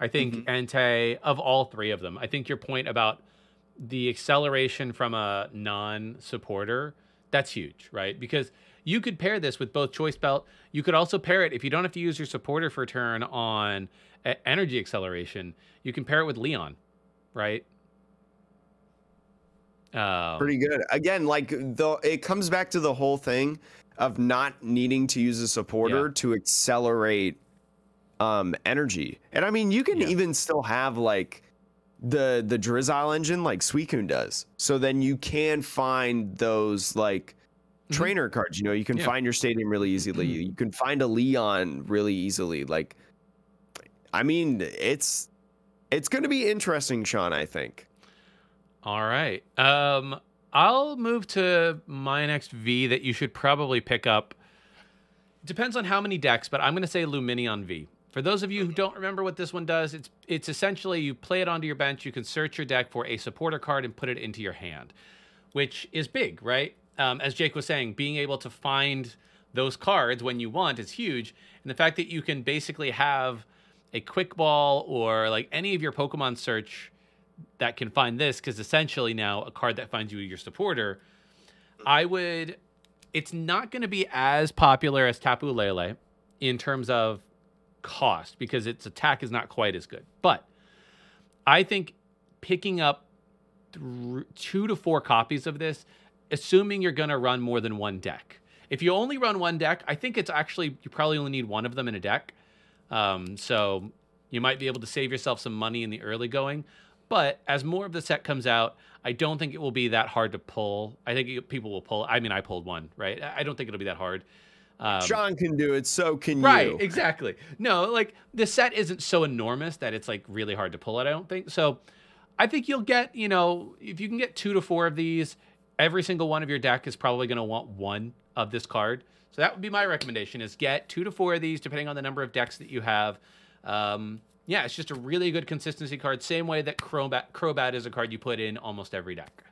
[SPEAKER 2] I think Entei of all three of them. I think your point about the acceleration from a non-supporter, that's huge, right? Because you could pair this with both choice belt. You could also pair it if you don't have to use your supporter for turn on energy acceleration. You can pair it with Leon, right? Um,
[SPEAKER 1] Pretty good. Again, like the it comes back to the whole thing of not needing to use a supporter
[SPEAKER 2] Yeah.
[SPEAKER 1] to accelerate um energy. And I mean, you can
[SPEAKER 2] Yeah.
[SPEAKER 1] even still have like the the Drizzile engine like Suicune does. So then you can find those like
[SPEAKER 2] Mhm.
[SPEAKER 1] trainer cards, you know, you can
[SPEAKER 2] Yeah.
[SPEAKER 1] find your stadium really easily. you can find a Leon really easily. Like I mean, it's it's going to be interesting, Sean, I think.
[SPEAKER 2] All right. Um, I'll move to my next V that you should probably pick up. Depends on how many decks, but I'm going to say Lumineon V. For those of you who don't remember what this one does, it's it's essentially you play it onto your bench. You can search your deck for a supporter card and put it into your hand, which is big, right? Um, as Jake was saying, being able to find those cards when you want is huge, and the fact that you can basically have a quick ball or like any of your Pokemon search that can find this because essentially now a card that finds you your supporter i would it's not going to be as popular as tapu lele in terms of cost because its attack is not quite as good. But i think picking up th- two to four copies of this assuming you're going to run more than one deck. If you only run one deck i think it's actually you probably only need one of them in a deck. Um, so you might be able to save yourself some money in the early going but as more of the set comes out, I don't think it will be that hard to pull. I think people will pull. I mean, I pulled one, right? I don't think it'll be that hard. Um,
[SPEAKER 1] Sean can do it, so can
[SPEAKER 2] right,
[SPEAKER 1] you.
[SPEAKER 2] Right, exactly. No, like the set isn't so enormous that it's like really hard to pull it. I don't think so. I think you'll get, you know, if you can get two to four of these, every single one of your deck is probably going to want one of this card. So that would be my recommendation: is get two to four of these, depending on the number of decks that you have. Um, yeah, it's just a really good consistency card. Same way that Crobat, Crobat is a card you put in almost every deck.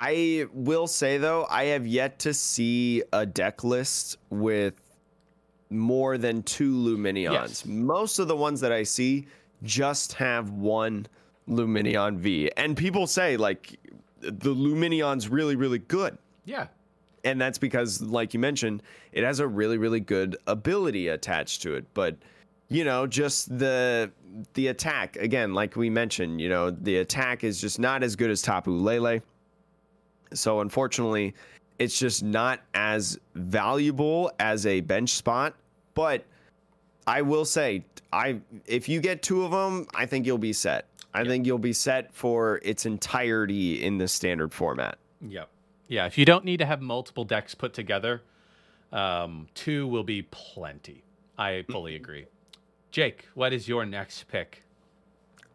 [SPEAKER 1] I will say though, I have yet to see a deck list with more than two Lumineons.
[SPEAKER 2] Yes.
[SPEAKER 1] Most of the ones that I see just have one Lumineon V. And people say like the Lumineon's really, really good.
[SPEAKER 2] Yeah,
[SPEAKER 1] And that's because, like you mentioned, it has a really, really good ability attached to it. But you know, just the the attack again, like we mentioned, you know, the attack is just not as good as Tapu Lele. So unfortunately, it's just not as valuable as a bench spot. But I will say, I if you get two of them, I think you'll be set. I think you'll be set for its entirety in the standard format.
[SPEAKER 2] Yep. Yeah, if you don't need to have multiple decks put together, um, two will be plenty. I fully agree. Jake, what is your next pick?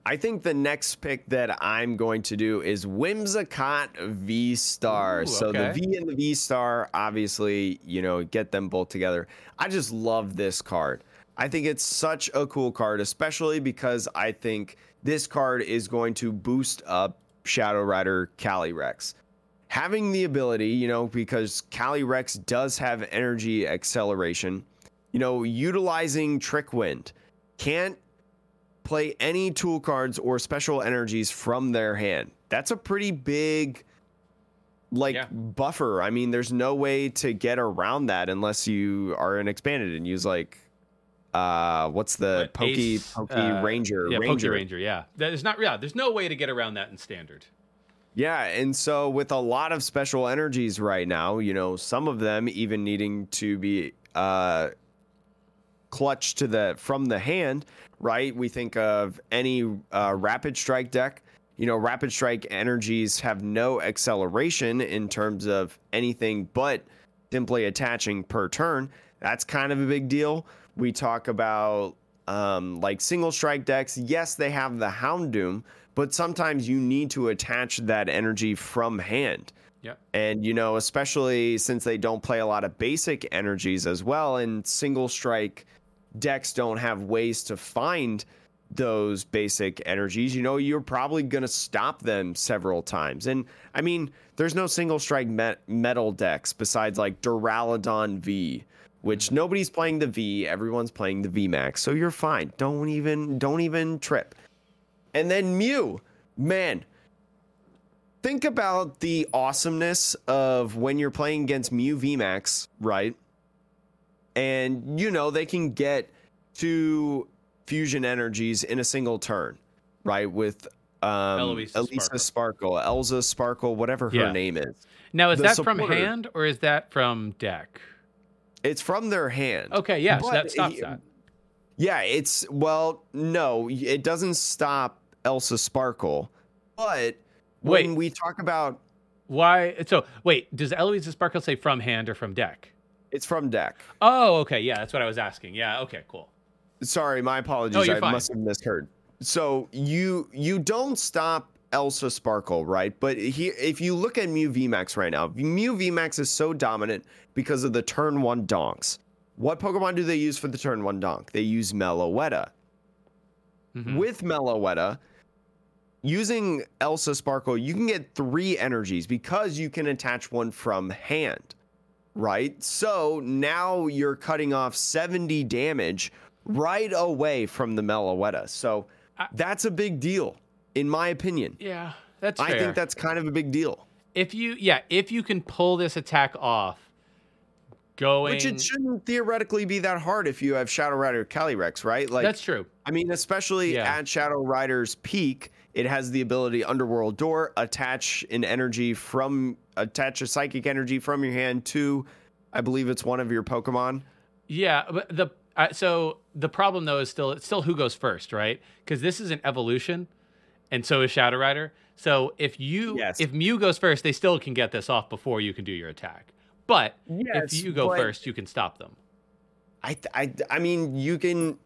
[SPEAKER 1] I think the next pick that I'm going to do is Whimsicott V Star.
[SPEAKER 2] Ooh,
[SPEAKER 1] So the. V and the V Star, obviously, you know, get them both together. I just love this card. I think it's such a cool card, especially because I think this card is going to boost up Shadow Rider Calyrex. Having the ability, you know, because Calyrex does have energy acceleration, you know, utilizing Trick Wind can't play any tool cards or special energies from their hand. That's a pretty big like
[SPEAKER 2] Yeah.
[SPEAKER 1] buffer. I mean, there's no way to get around that unless you are an expanded and use like uh what's the
[SPEAKER 2] What,
[SPEAKER 1] pokey
[SPEAKER 2] Ace,
[SPEAKER 1] pokey
[SPEAKER 2] uh,
[SPEAKER 1] ranger
[SPEAKER 2] Yeah,
[SPEAKER 1] ranger.
[SPEAKER 2] Poke Ranger. Yeah, there's not. Yeah, there's no way to get around that in standard.
[SPEAKER 1] Yeah, and so with a lot of special energies right now, you know, some of them even needing to be uh clutch to the from the hand, right? We think of any uh, rapid strike deck. You know, rapid strike energies have no acceleration in terms of anything but simply attaching per turn. That's kind of a big deal. We talk about um, like single strike decks. Yes, they have the Houndoom, but sometimes you need to attach that energy from hand.
[SPEAKER 2] Yeah.
[SPEAKER 1] And, you know, especially since they don't play a lot of basic energies as well, and single strike decks don't have ways to find those basic energies, you know, you're probably going to stop them several times. And I mean, there's no single strike met- metal decks besides like Duraludon V, which mm-hmm. nobody's playing the V, everyone's playing the V Max. So you're fine. Don't even don't even trip. And then Mew, man, think about the awesomeness of when you're playing against Mew VMAX, right? And you know, they can get two fusion energies in a single turn, right? With um
[SPEAKER 2] Eloisa
[SPEAKER 1] Elisa Sparkle, Elza Sparkle, whatever her
[SPEAKER 2] Yeah.
[SPEAKER 1] name is.
[SPEAKER 2] Now, is
[SPEAKER 1] The
[SPEAKER 2] that from hand or is that from deck?
[SPEAKER 1] It's from their hand.
[SPEAKER 2] Okay, yeah, so that stops
[SPEAKER 1] he-
[SPEAKER 2] that.
[SPEAKER 1] Yeah, it's well, no, it doesn't stop Elsa Sparkle, but when
[SPEAKER 2] Wait.
[SPEAKER 1] we talk about
[SPEAKER 2] Why? So, wait, does Eloise Sparkle say from hand or from deck?
[SPEAKER 1] It's from deck.
[SPEAKER 2] Oh, okay, yeah, that's what I was asking. Yeah, okay, cool.
[SPEAKER 1] Sorry, my apologies.
[SPEAKER 2] No, you're
[SPEAKER 1] I
[SPEAKER 2] fine.
[SPEAKER 1] must have misheard. So you you don't stop Elsa Sparkle, right? But he, if you look at Mew VMAX right now, Mew VMAX is so dominant because of the turn one donks. What Pokemon do they use for the turn one donk? They use Meloetta.
[SPEAKER 2] Mhm.
[SPEAKER 1] With Meloetta, using Elsa Sparkle, you can get three energies because you can attach one from hand, right? So now you're cutting off 70 damage right away from the Meloetta. So
[SPEAKER 2] I-
[SPEAKER 1] that's a big deal, in my opinion.
[SPEAKER 2] Yeah, that's
[SPEAKER 1] I
[SPEAKER 2] fair.
[SPEAKER 1] think that's kind of a big deal.
[SPEAKER 2] if you, yeah, if you can pull this attack off, going.
[SPEAKER 1] Which it shouldn't theoretically be that hard if you have Shadow Rider Calyrex, right? Like
[SPEAKER 2] that's true.
[SPEAKER 1] I mean, especially
[SPEAKER 2] Yeah.
[SPEAKER 1] at Shadow Rider's peak, it has the ability Underworld Door attach an energy from attach a psychic energy from your hand to, I believe it's one of your Pokemon.
[SPEAKER 2] Yeah, but the uh, so the problem though is still it's still who goes first, right? Because this is an evolution, and so is Shadow Rider. So if you
[SPEAKER 1] Yes.
[SPEAKER 2] if Mew goes first, they still can get this off before you can do your attack. But
[SPEAKER 1] Yes,
[SPEAKER 2] if you go
[SPEAKER 1] but-
[SPEAKER 2] first, you can stop them.
[SPEAKER 1] I, I, I mean, you can,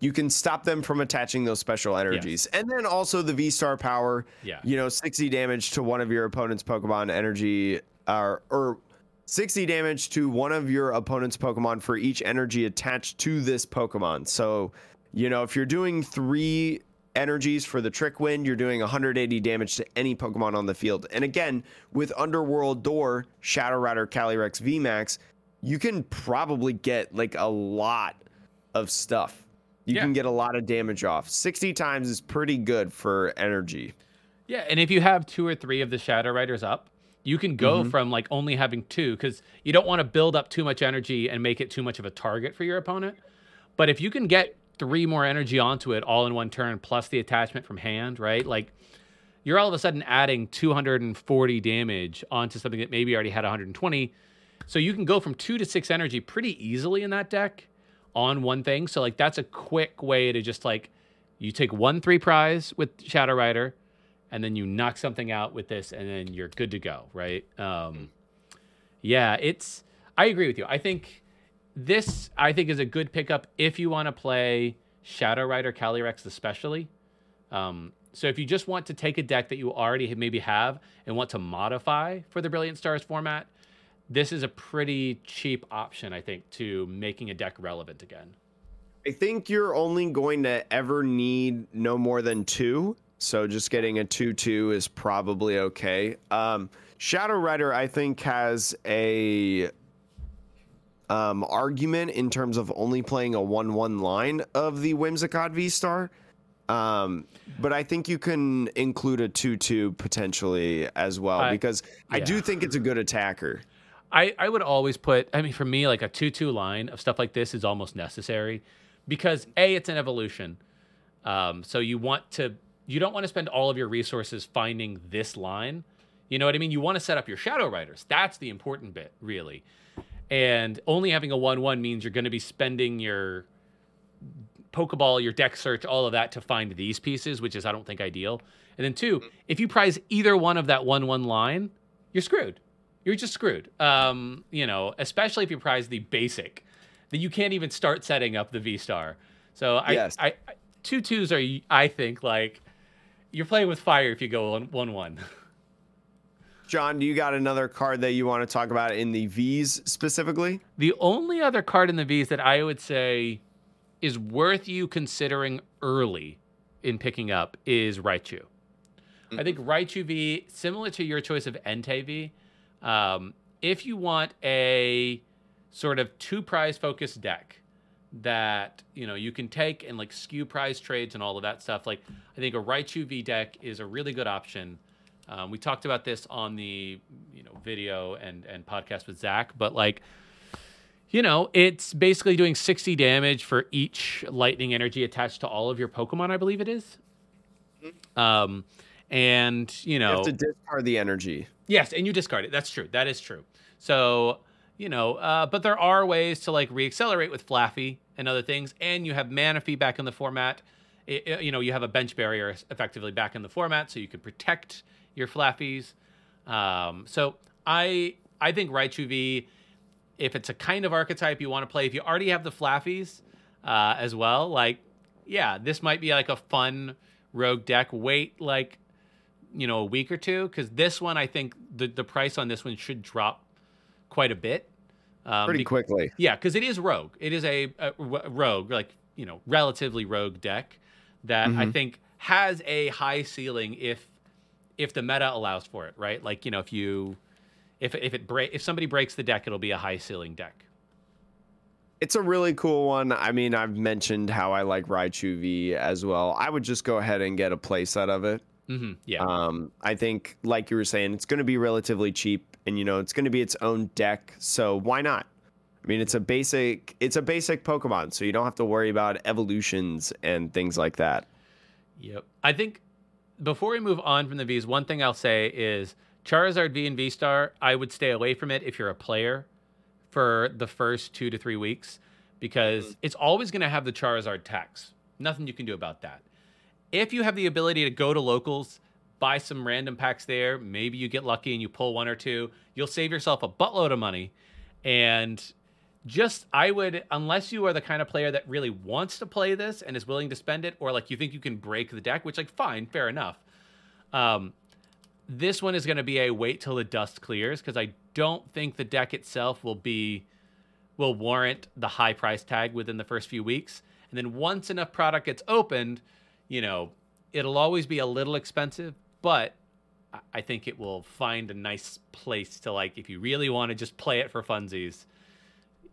[SPEAKER 1] you can stop them from attaching those special energies, and then also the V Star power.
[SPEAKER 2] Yeah.
[SPEAKER 1] You know, sixty damage to one of your opponent's Pokemon energy, or or sixty damage to one of your opponent's Pokemon for each energy attached to this Pokemon. So, you know, if you're doing three energies for the Trick Wind, you're doing 180 damage to any Pokemon on the field. And again, with Underworld Door, Shadow Rider, Calyrex, VMAX, you can probably get like a lot of stuff. You
[SPEAKER 2] Yeah.
[SPEAKER 1] can get a lot of damage off. 60 times is pretty good for energy.
[SPEAKER 2] Yeah, and if you have two or three of the Shadow Riders up, you can go
[SPEAKER 1] Mm-hmm.
[SPEAKER 2] from like only having two because you don't want to build up too much energy and make it too much of a target for your opponent. But if you can get three more energy onto it all in one turn, plus the attachment from hand, right? Like you're all of a sudden adding 240 damage onto something that maybe already had 120. So you can go from two to six energy pretty easily in that deck on one thing. So like that's a quick way to just like you take one three prize with Shadow Rider, and then you knock something out with this, and then you're good to go, right? Um, yeah, it's. I agree with you. I think this I think is a good pickup if you want to play Shadow Rider Calyrex especially. Um, so if you just want to take a deck that you already maybe have and want to modify for the Brilliant Stars format, this is a pretty cheap option, I think, to making a deck relevant again.
[SPEAKER 1] I think you're only going to ever need no more than two. So just getting a 2 2 is probably okay. Um, Shadow Rider, I think, has a um, argument in terms of only playing a 1 1 line of the Whimsicott V Star. Um, but I think you can include a 2 2 potentially as well
[SPEAKER 2] I-
[SPEAKER 1] because I do think it's a good attacker.
[SPEAKER 2] I, I would always put I mean for me like a 2-2 line of stuff like this is almost necessary because a it's an evolution. Um, so you want to you don't want to spend all of your resources finding this line. You know what I mean? You want to set up your shadow riders. That's the important bit, really. And only having a 1-1 means you're going to be spending your Pokeball, your deck search, all of that to find these pieces, which is I don't think ideal. And then two, if you prize either one of that one one line, you're screwed. You're just screwed. Um, you know, especially if you prize the basic, that you can't even start setting up the V Star. So I,
[SPEAKER 1] Yes.
[SPEAKER 2] I, I two twos are I think like you're playing with fire if you go one one one.
[SPEAKER 1] John, do you got another card that you want to talk about in the V's specifically?
[SPEAKER 2] The only other card in the V's that I would say is worth you considering early in picking up is Raichu. I think Raichu V, similar to your choice of Entei V, um, if you want a sort of two prize focused deck that you know you can take and like skew prize trades and all of that stuff, like I think a Raichu V deck is a really good option. Um, we talked about this on the you know video and and podcast with Zach, but like you know, it's basically doing 60 damage for each lightning energy attached to all of your Pokemon, I believe it is. Um, and you
[SPEAKER 1] You
[SPEAKER 2] know,
[SPEAKER 1] have to discard the energy.
[SPEAKER 2] yes, and you discard it. That's true. That is true. So, you know, uh, but there are ways to like reaccelerate with Flaaffy and other things, and you have Manaphy back in the format. It- it- you know, you have a bench barrier effectively back in the format, so you can protect your Flaaffies. Um, so I I think Raichu V, if it's a kind of archetype you want to play, if you already have the Flaaffies uh, as well, like yeah, this might be like a fun rogue deck. Wait like you know a week or two because this one I think the the price on this one should drop quite a bit. Um,
[SPEAKER 1] Pretty
[SPEAKER 2] be-
[SPEAKER 1] quickly.
[SPEAKER 2] yeah, because it is rogue. It is a rogue, like you know, relatively rogue deck that I
[SPEAKER 1] Mhm.
[SPEAKER 2] think has a high ceiling if if the meta allows for it, right? Like you know, if you if if it break if somebody breaks the deck, it'll be a high ceiling deck.
[SPEAKER 1] It's a really cool one. I mean, I've mentioned how I like Raichu V as well. I would just go ahead and get a playset of it.
[SPEAKER 2] Hmm Yeah,
[SPEAKER 1] Um, I think, like you were saying, it's going to be relatively cheap, and you know, it's going to be its own deck. So why not? I mean, it's a basic, it's a basic Pokemon, so you don't have to worry about evolutions and things like that.
[SPEAKER 2] Yep. I think before we move on from the V's, one thing I'll say is Charizard V and V Star, I would stay away from it if you're a player for the first two to three weeks because it's always going to have the Charizard tax. Nothing you can do about that. If you have the ability to go to locals, buy some random packs there, maybe you get lucky and you pull one or two, you'll save yourself a buttload of money. And just I would unless you are the kind of player that really wants to play this and is willing to spend it, or like you think you can break the deck, which like fine, fair enough. Um, this one is going to be a wait till the dust clears because I don't think the deck itself will be will warrant the high price tag within the first few weeks. And then once enough product gets opened, you know, it'll always be a little expensive, but I- think it will find a nice place to like if you really want to just play it for funsies,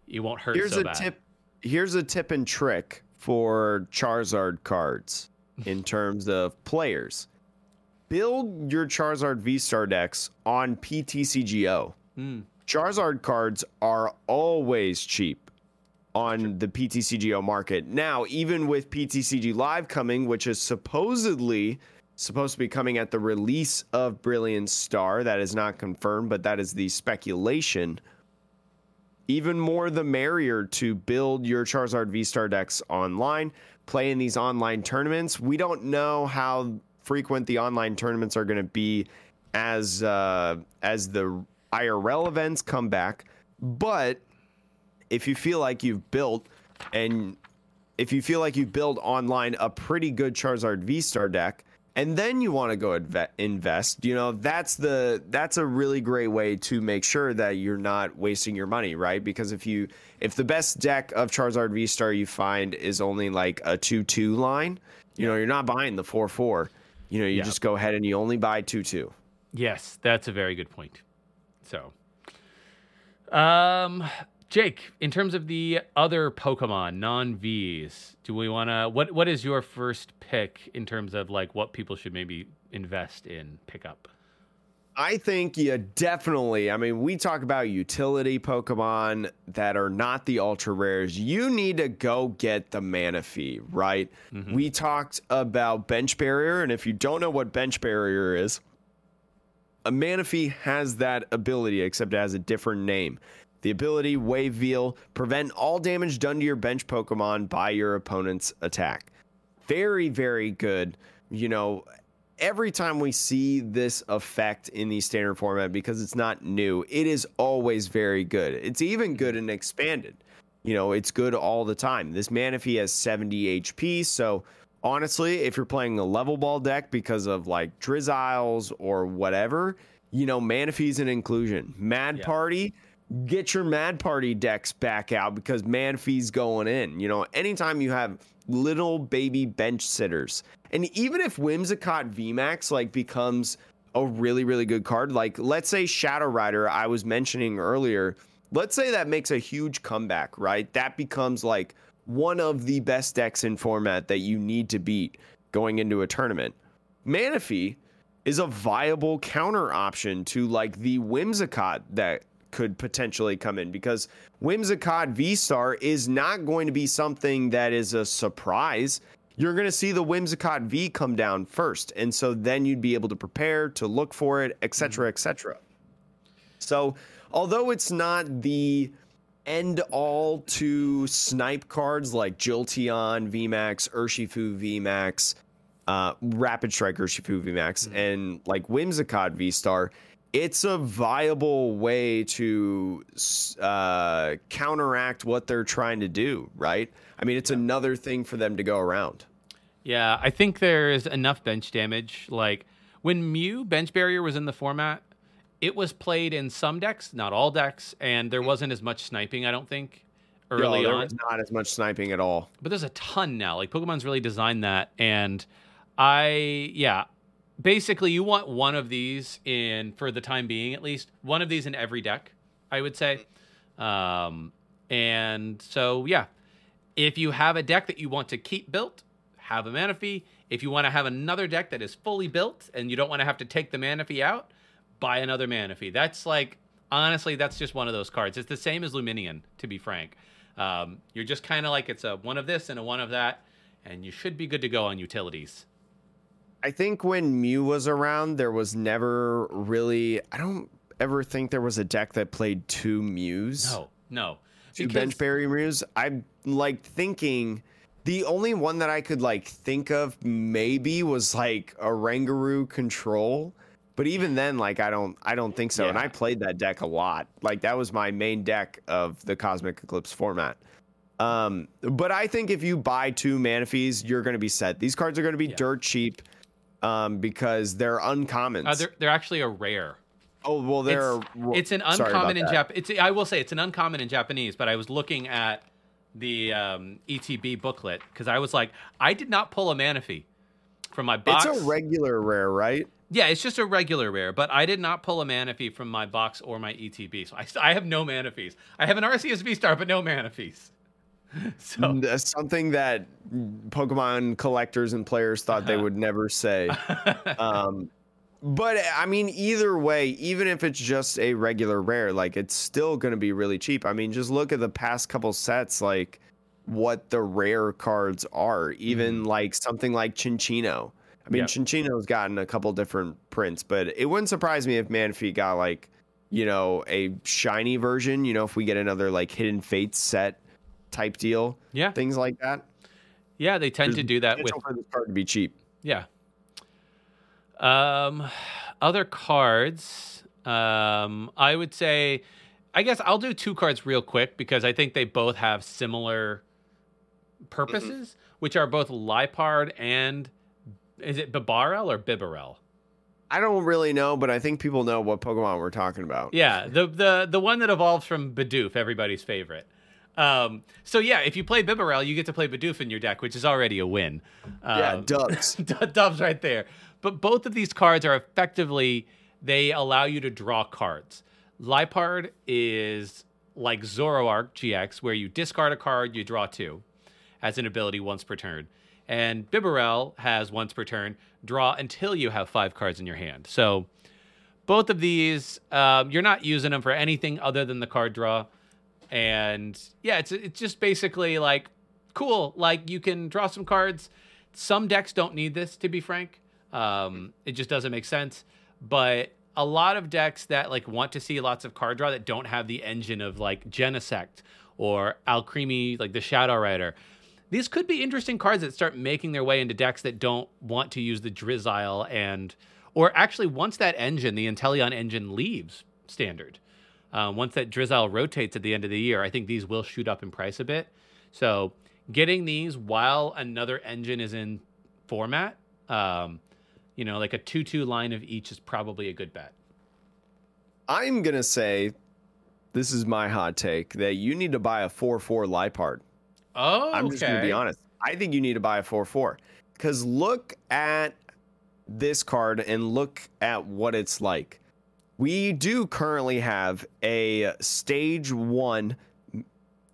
[SPEAKER 2] you won't hurt
[SPEAKER 1] Here's
[SPEAKER 2] so
[SPEAKER 1] a
[SPEAKER 2] bad.
[SPEAKER 1] tip. Here's a tip and trick for Charizard cards in terms of players. Build your Charizard V Star decks on PTCGO.
[SPEAKER 2] Mm,
[SPEAKER 1] Charizard cards are always cheap on the PTCGO market. Now, even with PTCG Live coming, which is supposedly supposed to be coming at the release of Brilliant Star, that is not confirmed, but that is the speculation. Even more the merrier to build your Charizard V Star decks online, play in these online tournaments. We don't know how frequent the online tournaments are going to be as uh, as the IRL events come back. But if you feel like you've built and if you feel like you've built online a pretty good Charizard V Star deck, and then you want to go adve- invest, you know, that's the that's a really great way to make sure that you're not wasting your money, right? Because if you if the best deck of Charizard V Star you find is only like a 2-2 line, you know, you're not buying the 4-4. You know, you just go ahead and you only buy 2-2.
[SPEAKER 2] yes, that's a very good point. So, um, Jake, in terms of the other Pokemon non V's, do we want to? What What is your first pick in terms of like what people should maybe invest in, pick up?
[SPEAKER 1] I think you definitely, I mean, we talk about utility Pokemon that are not the ultra rares. You need to go get the Manaphy, right? Mm-hmm. We talked about Bench Barrier, and if you don't know what Bench Barrier is, a Manaphy has that ability, except it has a different name. The ability Wave Veil, prevent all damage done to your bench Pokemon by your opponent's attack. Very, very good. You know, every time we see this effect in the standard format, because it's not new, it is always very good. It's even good and expanded. You know, it's good all the time. This Manaphy has 70 HP, so honestly, if you're playing a level ball deck because of like Drizziles or whatever, you know, Manaphy's an inclusion. Mad
[SPEAKER 2] Yeah.
[SPEAKER 1] Party, get your Mad Party decks back out because Manaphy's going in. You know, anytime you have little baby bench sitters, and even if Whimsicott VMAX like becomes a really, really good card, like let's say Shadow Rider, I was mentioning earlier, let's say that makes a huge comeback, right? That becomes like one of the best decks in format that you need to beat going into a tournament. Manaphy is a viable counter option to like the Whimsicott that could potentially come in because Whimsicott V Star is not going to be something that is a surprise. You're going to see the Whimsicott V come down first. And so then you'd be able to prepare to look for it, etc., etc. So, although it's not the end all to snipe cards like Jolteon VMAX, Urshifu VMAX, uh, Rapid Strike Urshifu VMAX, and like Whimsicott V Star, it's a viable way to uh, counteract what they're trying to do, right? I mean, it's another thing for them to go around.
[SPEAKER 2] Yeah, I think there's enough bench damage. Like when Mew bench barrier was in the format, it was played in some decks, not all decks, and there wasn't as much sniping. I don't think early
[SPEAKER 1] No, there
[SPEAKER 2] on.
[SPEAKER 1] was not as much sniping at all.
[SPEAKER 2] but there's a ton now. Like Pokemon's really designed that, and I yeah, basically you want one of these in for the time being at least one of these in every deck. I would say, um, and so yeah, if you have a deck that you want to keep built, have a Manaphy If you want to have another deck that is fully built and you don't want to have to take the Manaphy out, buy another Manaphy That's like honestly, that's just one of those cards. It's the same as Lumineon, to be frank. Um, you're just kind of like it's a one of this and a one of that, and you should be good to go on utilities.
[SPEAKER 1] I think when Mew was around, there was never really. I don't ever think there was a deck that played two Mews.
[SPEAKER 2] No, no.
[SPEAKER 1] two
[SPEAKER 2] Because-
[SPEAKER 1] bench berry Mews. I'm like thinking the only one that I could like think of maybe was like a Rangaroo control. But even then, like I don't, I don't think so. And I played that deck a lot. Like that was my main deck of the Cosmic Eclipse format. Um, but I think if you buy two Manaphies, you're going to be set. These cards are going to be
[SPEAKER 2] Yeah.
[SPEAKER 1] dirt cheap, um, because they're uncommons.
[SPEAKER 2] Uh, they're, they're actually a rare.
[SPEAKER 1] oh well, they're.
[SPEAKER 2] It's an
[SPEAKER 1] sorry about
[SPEAKER 2] uncommon in. Jap. It's I will say it's an uncommon in Japanese, but I was looking at the um, ETB booklet because I was like, I did not pull a Manaphy from my box.
[SPEAKER 1] It's a regular rare, right?
[SPEAKER 2] yeah, it's just a regular rare, but I did not pull a Manaphy from my box or my ETB, so I, I have no Manaphies. I have an V Star, but no Manaphies. so
[SPEAKER 1] uh, something that Pokemon collectors and players thought they
[SPEAKER 2] Uh-huh.
[SPEAKER 1] would never say. um, but I mean, either way, even if it's just a regular rare, like it's still going to be really cheap. I mean, just look at the past couple sets, like what the rare cards are. Even like something like Cinccino. I mean,
[SPEAKER 2] Yep.
[SPEAKER 1] Cinccino's gotten a couple different prints, but it wouldn't surprise me if Manaphy got like, you know, a shiny version. You know, if we get another like Hidden Fates set type deal
[SPEAKER 2] yeah,
[SPEAKER 1] things like that.
[SPEAKER 2] yeah, they tend to do that with
[SPEAKER 1] for this card to be cheap.
[SPEAKER 2] Yeah. Um, other cards. Um, I would say, I guess I'll do two cards real quick because I think they both have similar purposes, which are both Liepard and is it Bibarel or Bibarel?
[SPEAKER 1] I don't really know, but I think people know what Pokemon we're talking about.
[SPEAKER 2] Yeah, the the the one that evolves from Bidoof, everybody's favorite. Um, so yeah, if you play Bibarel, you get to play Bidoof in your deck, which is already a win.
[SPEAKER 1] Yeah,
[SPEAKER 2] Um,
[SPEAKER 1] dubs.
[SPEAKER 2] Doves right there. But both of these cards are effectively they allow you to draw cards. Liepard is like Zoroark GX, where you discard a card, you draw two as an ability once per turn. And Bibarel has once per turn, draw until you have five cards in your hand. So both of these, um, you're not using them for anything other than the card draw. And yeah, it's it's just basically like cool. Like you can draw some cards. Some decks don't need this, to be frank. Um, it just doesn't make sense. But a lot of decks that like want to see lots of card draw that don't have the engine of like Genesect or Alcremie, like the Shadow Rider, these could be interesting cards that start making their way into decks that don't want to use the Drizzile and, or actually once that engine, the Inteleon engine leaves standard, uh, once that Drizzile rotates at the end of the year, I think these will shoot up in price a bit. So getting these while another engine is in format, um, you know, like a two-two line of each is probably a good bet.
[SPEAKER 1] I'm gonna say, this is my hot take that you need to buy a four-four Liepard.
[SPEAKER 2] Oh,
[SPEAKER 1] I'm just gonna be honest. I think you need to buy a four-four because look at this card and look at what it's like. We do currently have a stage one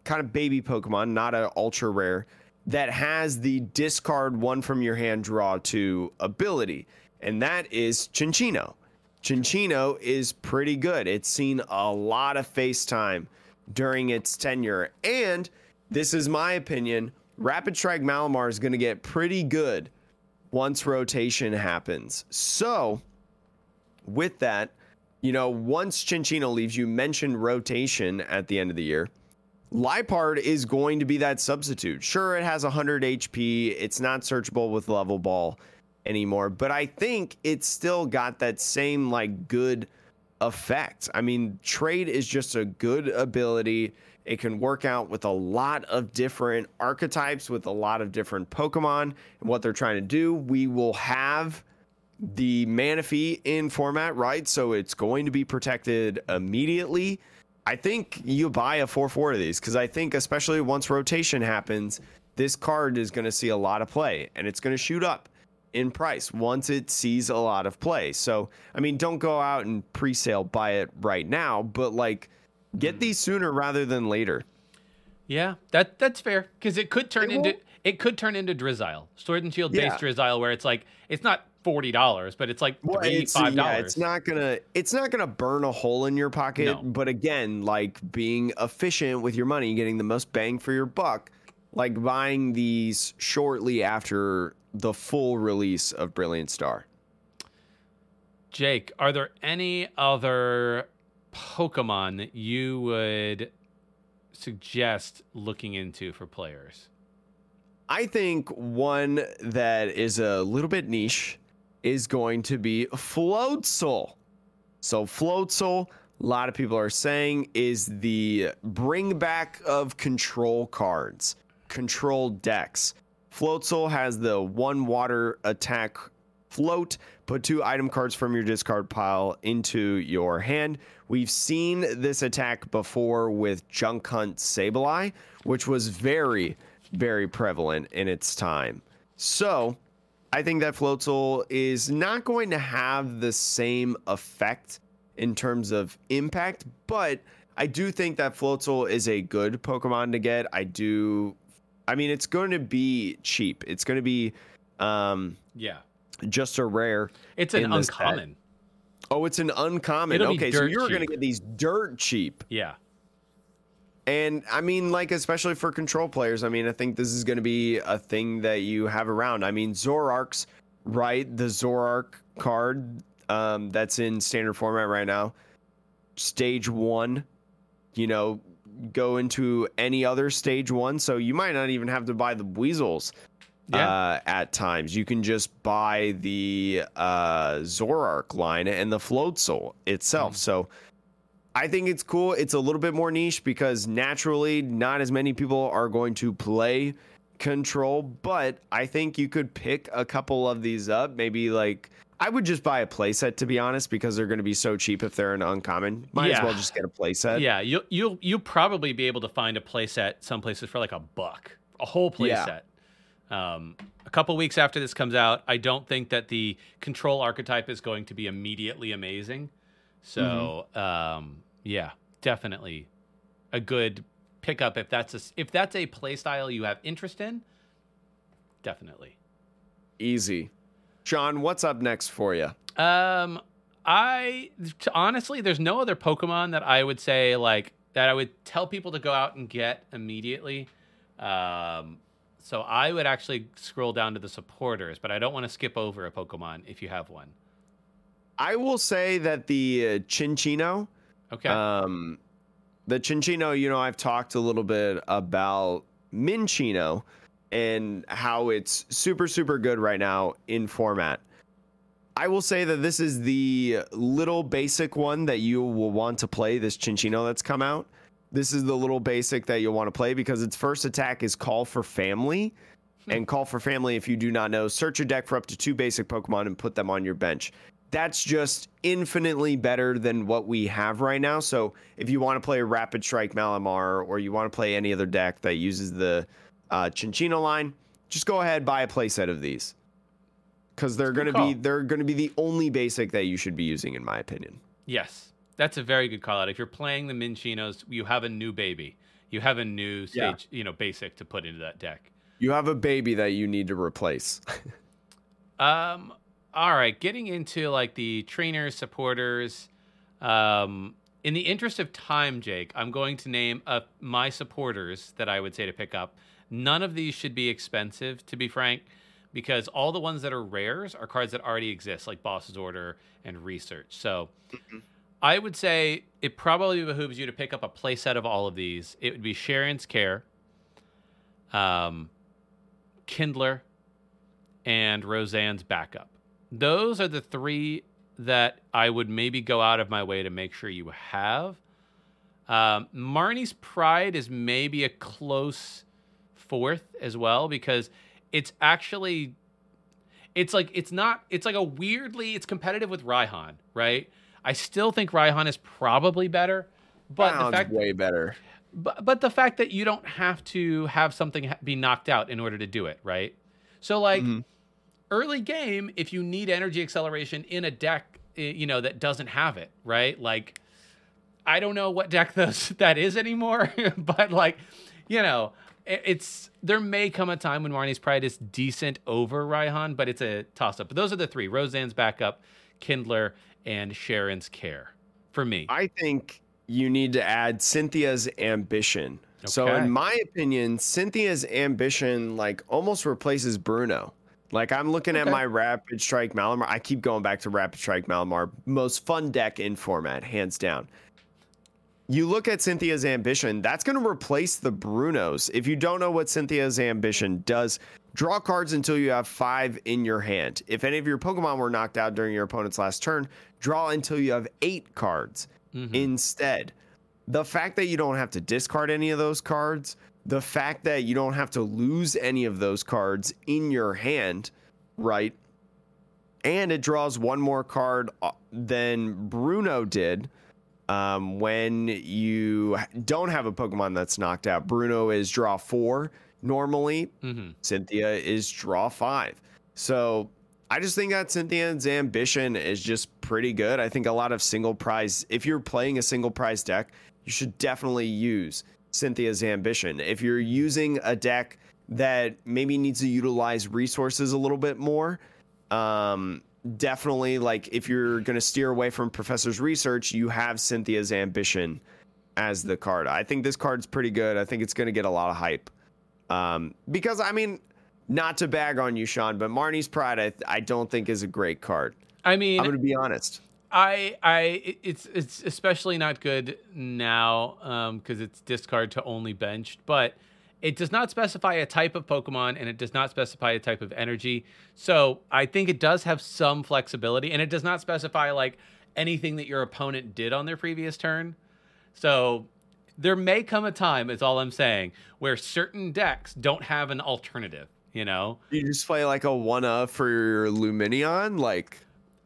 [SPEAKER 1] kind of baby Pokemon, not an ultra rare, that has the discard one from your hand draw to ability, and that is Cinccino. Cinccino is pretty good. It's seen a lot of face time during its tenure, and this is my opinion. Rapid Strike Malamar is going to get pretty good once rotation happens. So, with that, you know, once Cinccino leaves, you mentioned rotation at the end of the year. Liepard is going to be that substitute. Sure, it has 100 HP. It's not searchable with level ball anymore, but I think it's still got that same like good effect. I mean, trade is just a good ability. It can work out with a lot of different archetypes, with a lot of different Pokemon, and what they're trying to do. We will have the Manaphy in format, right? So it's going to be protected immediately. I think you buy a 4 4 of these because I think, especially once rotation happens, this card is going to see a lot of play and it's going to shoot up in price once it sees a lot of play. So, I mean, don't go out and pre sale buy it right now, but like get these sooner rather than later.
[SPEAKER 2] Yeah, that that's fair because it could turn it into it could turn into Drizzile, Sword and Shield based yeah. Drizzile, where it's like it's not forty dollars, but it's like well, it's, five dollars.
[SPEAKER 1] Yeah, it's not gonna it's not gonna burn a hole in your pocket. No. But again, like being efficient with your money, getting the most bang for your buck, like buying these shortly after the full release of Brilliant Star.
[SPEAKER 2] Jake, are there any other Pokemon that you would suggest looking into for players?
[SPEAKER 1] I think one that is a little bit niche is going to be Floatzel. So Floatzel, a lot of people are saying, is the bring back of control cards, control decks. Floatzel has the one water attack float, put two item cards from your discard pile into your hand. We've seen this attack before with Junk Hunt Sableye, which was very, very prevalent in its time. So I think that Floatzel is not going to have the same effect in terms of impact, but I do think that Floatzel is a good Pokemon to get. I do. I mean, it's going to be cheap. It's going to be, um,
[SPEAKER 2] yeah,
[SPEAKER 1] just a rare.
[SPEAKER 2] It's an uncommon.
[SPEAKER 1] Oh, it's an uncommon.
[SPEAKER 2] It'll
[SPEAKER 1] okay, so you're going to get these dirt cheap.
[SPEAKER 2] Yeah.
[SPEAKER 1] And I mean, like, especially for control players, I mean, I think this is going to be a thing that you have around. I mean, Zoroark's right, the Zoroark card um, that's in standard format right now, stage one, you know, go into any other stage one. So you might not even have to buy the Buizels yeah. uh, at times. You can just buy the uh, Zoroark line and the Floatzel itself. Mm. So I think it's cool. It's a little bit more niche because naturally, not as many people are going to play control, but I think you could pick a couple of these up. Maybe like I would just buy a playset to be honest, because they're going to be so cheap if they're an uncommon. Might yeah. as well just get a playset.
[SPEAKER 2] Yeah, you'll you'll you'll probably be able to find a playset some places for like a buck, a whole playset. Yeah. Um, a couple weeks after this comes out, I don't think that the control archetype is going to be immediately amazing. So mm-hmm. um, yeah, definitely a good pickup if that's a if that's a play style you have interest in. Definitely.
[SPEAKER 1] Easy. John, what's up next for you?
[SPEAKER 2] Um, I honestly, there's no other Pokemon that I would say like that I would tell people to go out and get immediately. Um, so I would actually scroll down to the supporters, but I don't want to skip over a Pokemon if you have one.
[SPEAKER 1] I will say that the uh, Cinccino.
[SPEAKER 2] Okay.
[SPEAKER 1] Um, the Cinccino, you know, I've talked a little bit about Minccino and how it's super super good right now in format. I will say that this is the little basic one that you will want to play this Cinccino that's come out. This is the little basic that you'll want to play because its first attack is Call for Family. And Call for Family, if you do not know, search your deck for up to two basic Pokemon and put them on your bench. That's just infinitely better than what we have right now. So if you want to play Rapid Strike Malamar or you want to play any other deck that uses the uh, Cinccino line, just go ahead buy a playset of these because they're going to be they're going to be the only basic that you should be using, in my opinion.
[SPEAKER 2] Yes, that's a very good call out. If you're playing the Minccinos, you have a new baby. You have a new stage, yeah. you know, basic to put into that deck.
[SPEAKER 1] You have a baby that you need to replace.
[SPEAKER 2] um. All right, getting into like the trainers, supporters. Um, in the interest of time, Jake, I'm going to name uh, my supporters that I would say to pick up. None of these should be expensive, to be frank, because all the ones that are rares are cards that already exist, like Boss's Order and Research. So mm-hmm. I would say it probably behooves you to pick up a playset of all of these. It would be Cheren's Care, um, Kindler, and Roseanne's Backup. Those are the three that I would maybe go out of my way to make sure you have. Um, Marnie's Pride is maybe a close fourth as well because it's actually it's like it's not it's like a weirdly it's competitive with Raihan, right? I still think Raihan is probably better, but
[SPEAKER 1] Raihan's
[SPEAKER 2] the fact
[SPEAKER 1] way better.
[SPEAKER 2] But but the fact that you don't have to have something be knocked out in order to do it, right? So like mm-hmm. Early game, if you need energy acceleration in a deck, eh, you know that doesn't have it, right? Like I don't know what deck those that is anymore, but like you know, it's there may come a time when Marnie's Pride is decent over Raihan, but it's a toss up. But those are the three: Roseanne's backup, Kindler, and Cheren's Care. For me,
[SPEAKER 1] I think you need to add Cynthia's Ambition. Okay. So, in my opinion, Cynthia's Ambition like almost replaces Bruno. Like I'm looking okay. at my Rapid Strike Malamar. I keep going back to Rapid Strike Malamar. Most fun deck in format, hands down you look at Cynthia's ambition, that's going to replace the Brunos. If you don't know what Cynthia's ambition does, draw cards until you have five in your hand. If any of your Pokemon were knocked out during your opponent's last turn, draw until you have eight cards mm-hmm. instead. The fact that you don't have to discard any of those cards, the fact that you don't have to lose any of those cards in your hand, right? And it draws one more card uh, than Bruno did um, when you don't have a Pokemon that's knocked out, Bruno is draw four normally. Mm-hmm. Cynthia is draw five. So I just think that Cynthia's ambition is just pretty good. I think a lot of single prize, if you're playing a single prize deck, you should definitely use Cynthia's ambition. If you're using a deck that maybe needs to utilize resources a little bit more, um, definitely like if you're going to steer away from professor's research you have cynthia's ambition as the card. I think this card's pretty good. I think it's going to get a lot of hype. Um, because i mean not to bag on you sean but marnie's pride I, I don't think is a great card.
[SPEAKER 2] I mean
[SPEAKER 1] i'm going to be honest
[SPEAKER 2] I I it's it's especially not good now because um, it's discard to only benched, but it does not specify a type of Pokemon and it does not specify a type of energy. So I think it does have some flexibility and it does not specify like anything that your opponent did on their previous turn. So there may come a time, is all I'm saying, where certain decks don't have an alternative, you know?
[SPEAKER 1] You just play like a one of for your Lumineon? Like.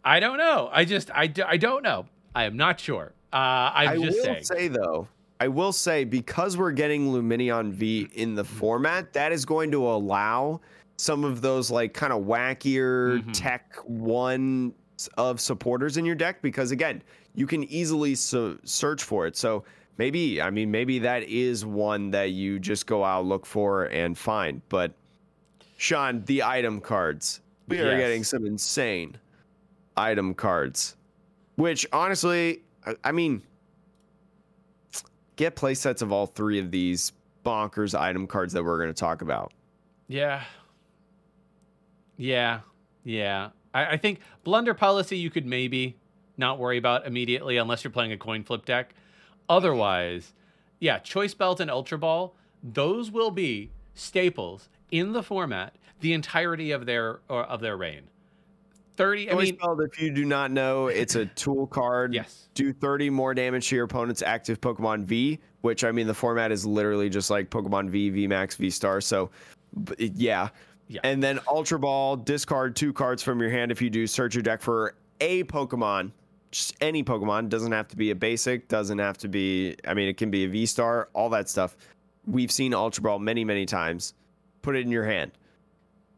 [SPEAKER 2] I don't know. I just, I, I don't know. I am not sure. Uh, I'm I just
[SPEAKER 1] will
[SPEAKER 2] saying.
[SPEAKER 1] say though, I will say because we're getting Lumineon V in the format, that is going to allow some of those like kind of wackier mm-hmm. tech one of supporters in your deck because again, you can easily so- search for it. So maybe, I mean, maybe that is one that you just go out look for and find. But Sean, the item cards, we yes. are getting some insane item cards, which honestly, I, mean get play sets of all three of these bonkers item cards that we're going to talk about.
[SPEAKER 2] Yeah. Yeah. Yeah. I, I, think blunder policy you could maybe not worry about immediately unless you're playing a coin flip deck. Otherwise, yeah, choice belt and ultra ball, those will be staples in the format the entirety of their of their reign. 30 I mean
[SPEAKER 1] if you do not know, it's a tool card.
[SPEAKER 2] yes.
[SPEAKER 1] Do 30 more damage to your opponent's active Pokemon V, which I mean the format is literally just like Pokemon V, V Max, V Star. So yeah.
[SPEAKER 2] Yeah.
[SPEAKER 1] And then Ultra Ball, discard two cards from your hand if you do search your deck for a Pokemon. Just any Pokemon. Doesn't have to be a basic, doesn't have to be I mean it can be a V Star, all that stuff. We've seen Ultra Ball many, many times. Put it in your hand.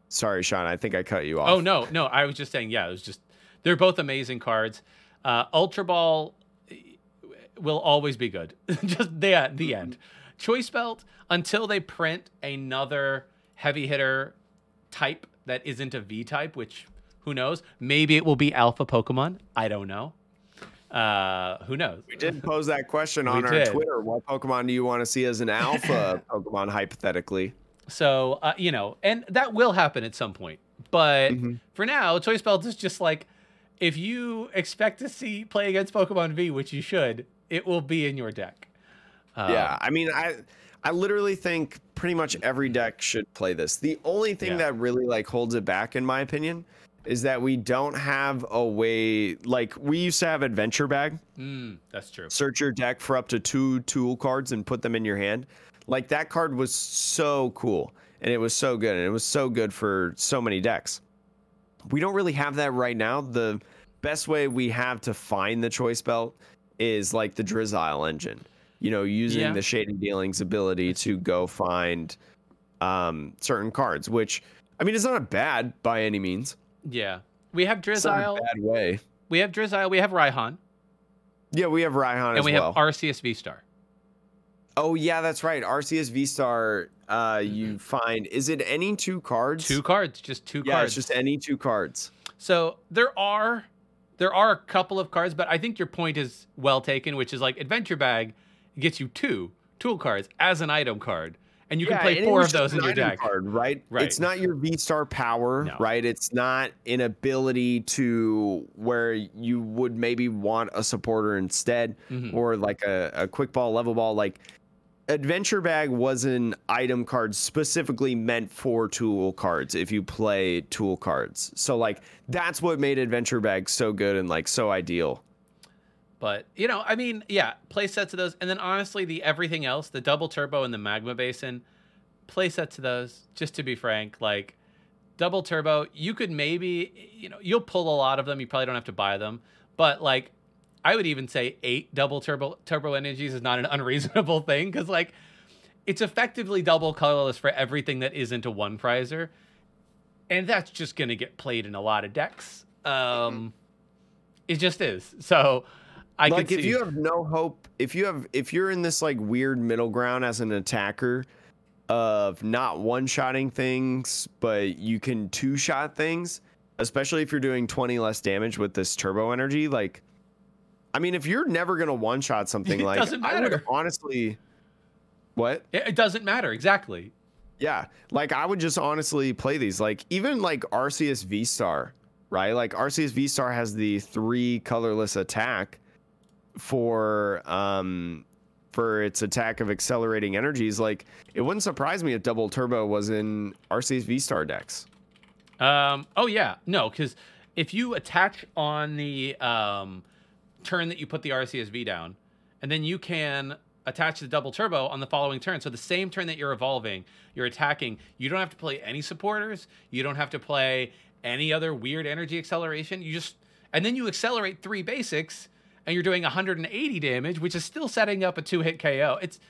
[SPEAKER 1] Sorry, Sean, I think I cut you off.
[SPEAKER 2] Oh no, no, I was just saying yeah, it was just they're both amazing cards. Uh Ultra Ball eh, will always be good. just the the end. Choice Belt until they print another heavy hitter type that isn't a V type, which who knows? Maybe it will be alpha Pokemon. I don't know. Uh, who knows?
[SPEAKER 1] We did pose that question
[SPEAKER 2] We
[SPEAKER 1] on our
[SPEAKER 2] did.
[SPEAKER 1] Twitter. What Pokemon do you want to see as an alpha Pokemon, hypothetically?
[SPEAKER 2] So uh, you know, and that will happen at some point. But
[SPEAKER 1] Mhm.
[SPEAKER 2] for now, Choice Belt is just like if you expect to see play against Pokemon V, which you should, it will be in your deck. Um,
[SPEAKER 1] yeah, I mean, I I literally think pretty much every deck should play this. The only thing
[SPEAKER 2] Yeah.
[SPEAKER 1] that really like holds it back, in my opinion, is that we don't have a way like we used to have Adventure Bag.
[SPEAKER 2] mm, that's true.
[SPEAKER 1] Search your deck for up to two tool cards and put them in your hand. Like that card was so cool and it was so good and it was so good for so many decks. We don't really have that right now. The best way we have to find the choice belt is like the Drizzile engine. You know, using
[SPEAKER 2] Yeah.
[SPEAKER 1] the Shady Dealings ability to go find um, certain cards, which I mean, it's not bad by any means.
[SPEAKER 2] Yeah, we have
[SPEAKER 1] It's not a
[SPEAKER 2] Drizzile.
[SPEAKER 1] bad way.
[SPEAKER 2] We have Drizzile. We have Raihan,
[SPEAKER 1] Yeah, we have Raihan
[SPEAKER 2] and
[SPEAKER 1] as
[SPEAKER 2] we
[SPEAKER 1] well.
[SPEAKER 2] have Arceus V Star.
[SPEAKER 1] Oh yeah, that's right. Arceus V Star. Uh, you find is it any two cards?
[SPEAKER 2] Two cards, just two
[SPEAKER 1] Yeah,
[SPEAKER 2] cards.
[SPEAKER 1] it's just any two cards.
[SPEAKER 2] So there are there are a couple of cards, but I think your point is well taken, which is like Adventure Bag gets you two tool cards as an item card, and you
[SPEAKER 1] Yeah,
[SPEAKER 2] can play four of those in your deck.
[SPEAKER 1] Card, right?
[SPEAKER 2] Right.
[SPEAKER 1] It's not your V Star power,
[SPEAKER 2] No.
[SPEAKER 1] right? It's not an ability to where you would maybe want a supporter instead,
[SPEAKER 2] Mhm.
[SPEAKER 1] or like a, a quick ball, level ball. Like Adventure Bag was an item card specifically meant for tool cards if you play tool cards. So like that's what made Adventure Bag so good and like so ideal.
[SPEAKER 2] But you know, I mean, yeah, play sets of those, and then honestly, the everything else, the double turbo and the magma basin, play sets of those. Just to be frank, like double turbo, you could maybe, you know, you'll pull a lot of them. You probably don't have to buy them, but like, I would even say eight double turbo turbo energies is not an unreasonable thing because like, it's effectively double colorless for everything that isn't a one prizer, and that's just gonna get played in a lot of decks. Um, it just is. So. I
[SPEAKER 1] like
[SPEAKER 2] could
[SPEAKER 1] if
[SPEAKER 2] see,
[SPEAKER 1] you have no hope if you have if you're in this like weird middle ground as an attacker of not one shotting things but you can two shot things especially if you're doing 20 less damage with this turbo energy like i mean if you're never gonna one shot something
[SPEAKER 2] It
[SPEAKER 1] like
[SPEAKER 2] doesn't
[SPEAKER 1] i would
[SPEAKER 2] matter.
[SPEAKER 1] honestly what
[SPEAKER 2] It, it doesn't matter exactly.
[SPEAKER 1] yeah, like I would just honestly play these. Like even like Arceus V Star, right? Like Arceus V Star has the three colorless attack for um for its attack of accelerating energies. Like it wouldn't surprise me if Double Turbo was in Arceus V Star decks.
[SPEAKER 2] Um, oh yeah, no, because if you attach on the um, turn that you put the Arceus V down, and then you can attach the double turbo on the following turn. So the same turn that you're evolving, you're attacking. You don't have to play any supporters. You don't have to play any other weird energy acceleration. You just and then you accelerate three basics, and you're doing 180 damage, which is still setting up a two-hit KO. It's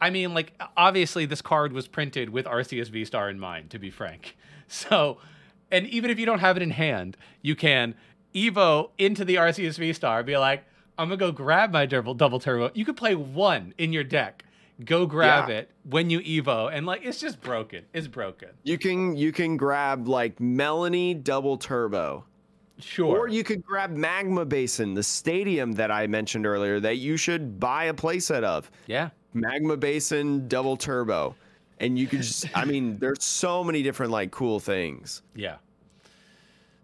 [SPEAKER 2] I mean, like obviously this card was printed with Arceus V Star in mind, to be frank. So, and even if you don't have it in hand, you can Evo into the Arceus V Star, be like, I'm gonna go grab my double double turbo. You could play one in your deck. Go grab
[SPEAKER 1] Yeah.
[SPEAKER 2] it when you Evo, and like it's just broken. It's broken.
[SPEAKER 1] You can you can grab like Melony Double Turbo.
[SPEAKER 2] Sure.
[SPEAKER 1] Or you could grab Magma Basin, the stadium that I mentioned earlier that you should buy a playset of.
[SPEAKER 2] yeah.
[SPEAKER 1] Magma Basin Double Turbo. And you could just I mean, there's so many different like cool things.
[SPEAKER 2] Yeah.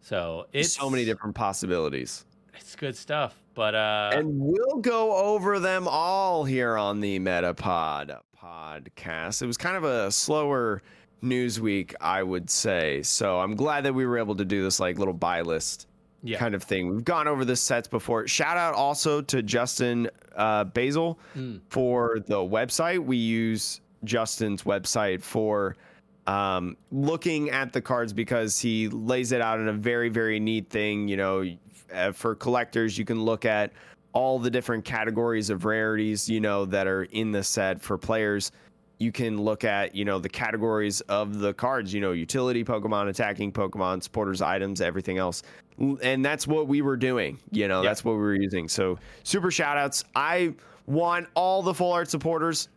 [SPEAKER 2] So it's
[SPEAKER 1] so many different possibilities.
[SPEAKER 2] It's good stuff, but uh,
[SPEAKER 1] and we'll go over them all here on the Metapod podcast. It was kind of a slower news week, I would say. So I'm glad that we were able to do this like little buy list
[SPEAKER 2] Yeah.
[SPEAKER 1] kind of thing. We've gone over the sets before. Shout out also to Justin uh, Basil
[SPEAKER 2] Mm.
[SPEAKER 1] for the website. We use Justin's website for um, looking at the cards because he lays it out in a very, very neat thing. You know, uh, for collectors, you can look at all the different categories of rarities, you know, that are in the set. For players, you can look at, you know, the categories of the cards, you know, utility Pokemon, attacking Pokemon, supporters, items, everything else. And that's what we were doing, you know,
[SPEAKER 2] Yeah.
[SPEAKER 1] that's what we were using. So super shout outs. I want all the full art supporters,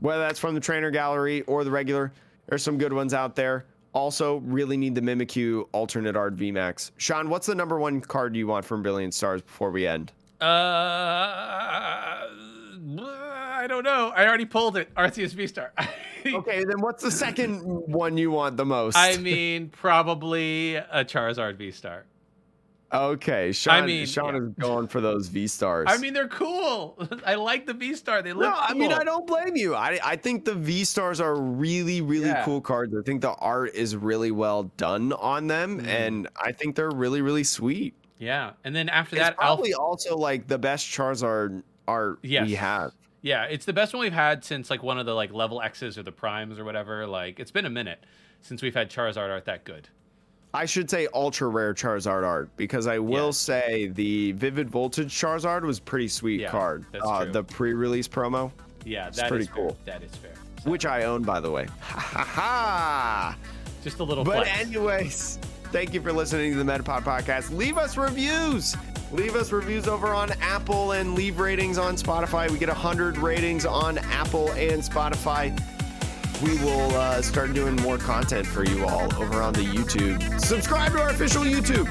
[SPEAKER 1] whether that's from the trainer gallery or the regular. There's some good ones out there. Also, really need the Mimikyu alternate art VMAX. Sean, what's the number one card you want from Brilliant Stars before we end?
[SPEAKER 2] Uh, I don't know. I already pulled it. Arceus V Star.
[SPEAKER 1] Okay, then what's the second one you want the most?
[SPEAKER 2] I mean, probably a Charizard V Star.
[SPEAKER 1] Okay, Sean, I
[SPEAKER 2] mean,
[SPEAKER 1] Sean
[SPEAKER 2] yeah.
[SPEAKER 1] is going for those V Stars.
[SPEAKER 2] I mean, they're cool. I like the V Star. They look.
[SPEAKER 1] no, I mean. I don't blame you. I, I think the V Stars are really, really
[SPEAKER 2] Yeah.
[SPEAKER 1] cool cards. I think the art is really well done on them,
[SPEAKER 2] Mm.
[SPEAKER 1] and I think they're really, really sweet.
[SPEAKER 2] Yeah, and then after
[SPEAKER 1] It's
[SPEAKER 2] that,
[SPEAKER 1] probably also like the best Charizard art
[SPEAKER 2] Yes.
[SPEAKER 1] we have.
[SPEAKER 2] Yeah, it's the best one we've had since like one of the like level X's or the primes or whatever. Like it's been a minute since we've had Charizard art that good.
[SPEAKER 1] I should say ultra rare Charizard art because I will
[SPEAKER 2] Yeah.
[SPEAKER 1] say the Vivid Voltage Charizard was pretty sweet
[SPEAKER 2] Yeah,
[SPEAKER 1] card.
[SPEAKER 2] that's
[SPEAKER 1] uh. The pre-release promo,
[SPEAKER 2] Yeah, that is
[SPEAKER 1] pretty
[SPEAKER 2] fair.
[SPEAKER 1] cool.
[SPEAKER 2] That is fair.
[SPEAKER 1] Which I own by the way. Ha ha ha!
[SPEAKER 2] just a little
[SPEAKER 1] But
[SPEAKER 2] flex.
[SPEAKER 1] anyways, thank you for listening to the Metapod podcast. Leave us reviews. Leave us reviews over on Apple and leave ratings on Spotify. We get 100 ratings on Apple and Spotify. We will uh, start doing more content for you all over on the YouTube. Subscribe to our official YouTube.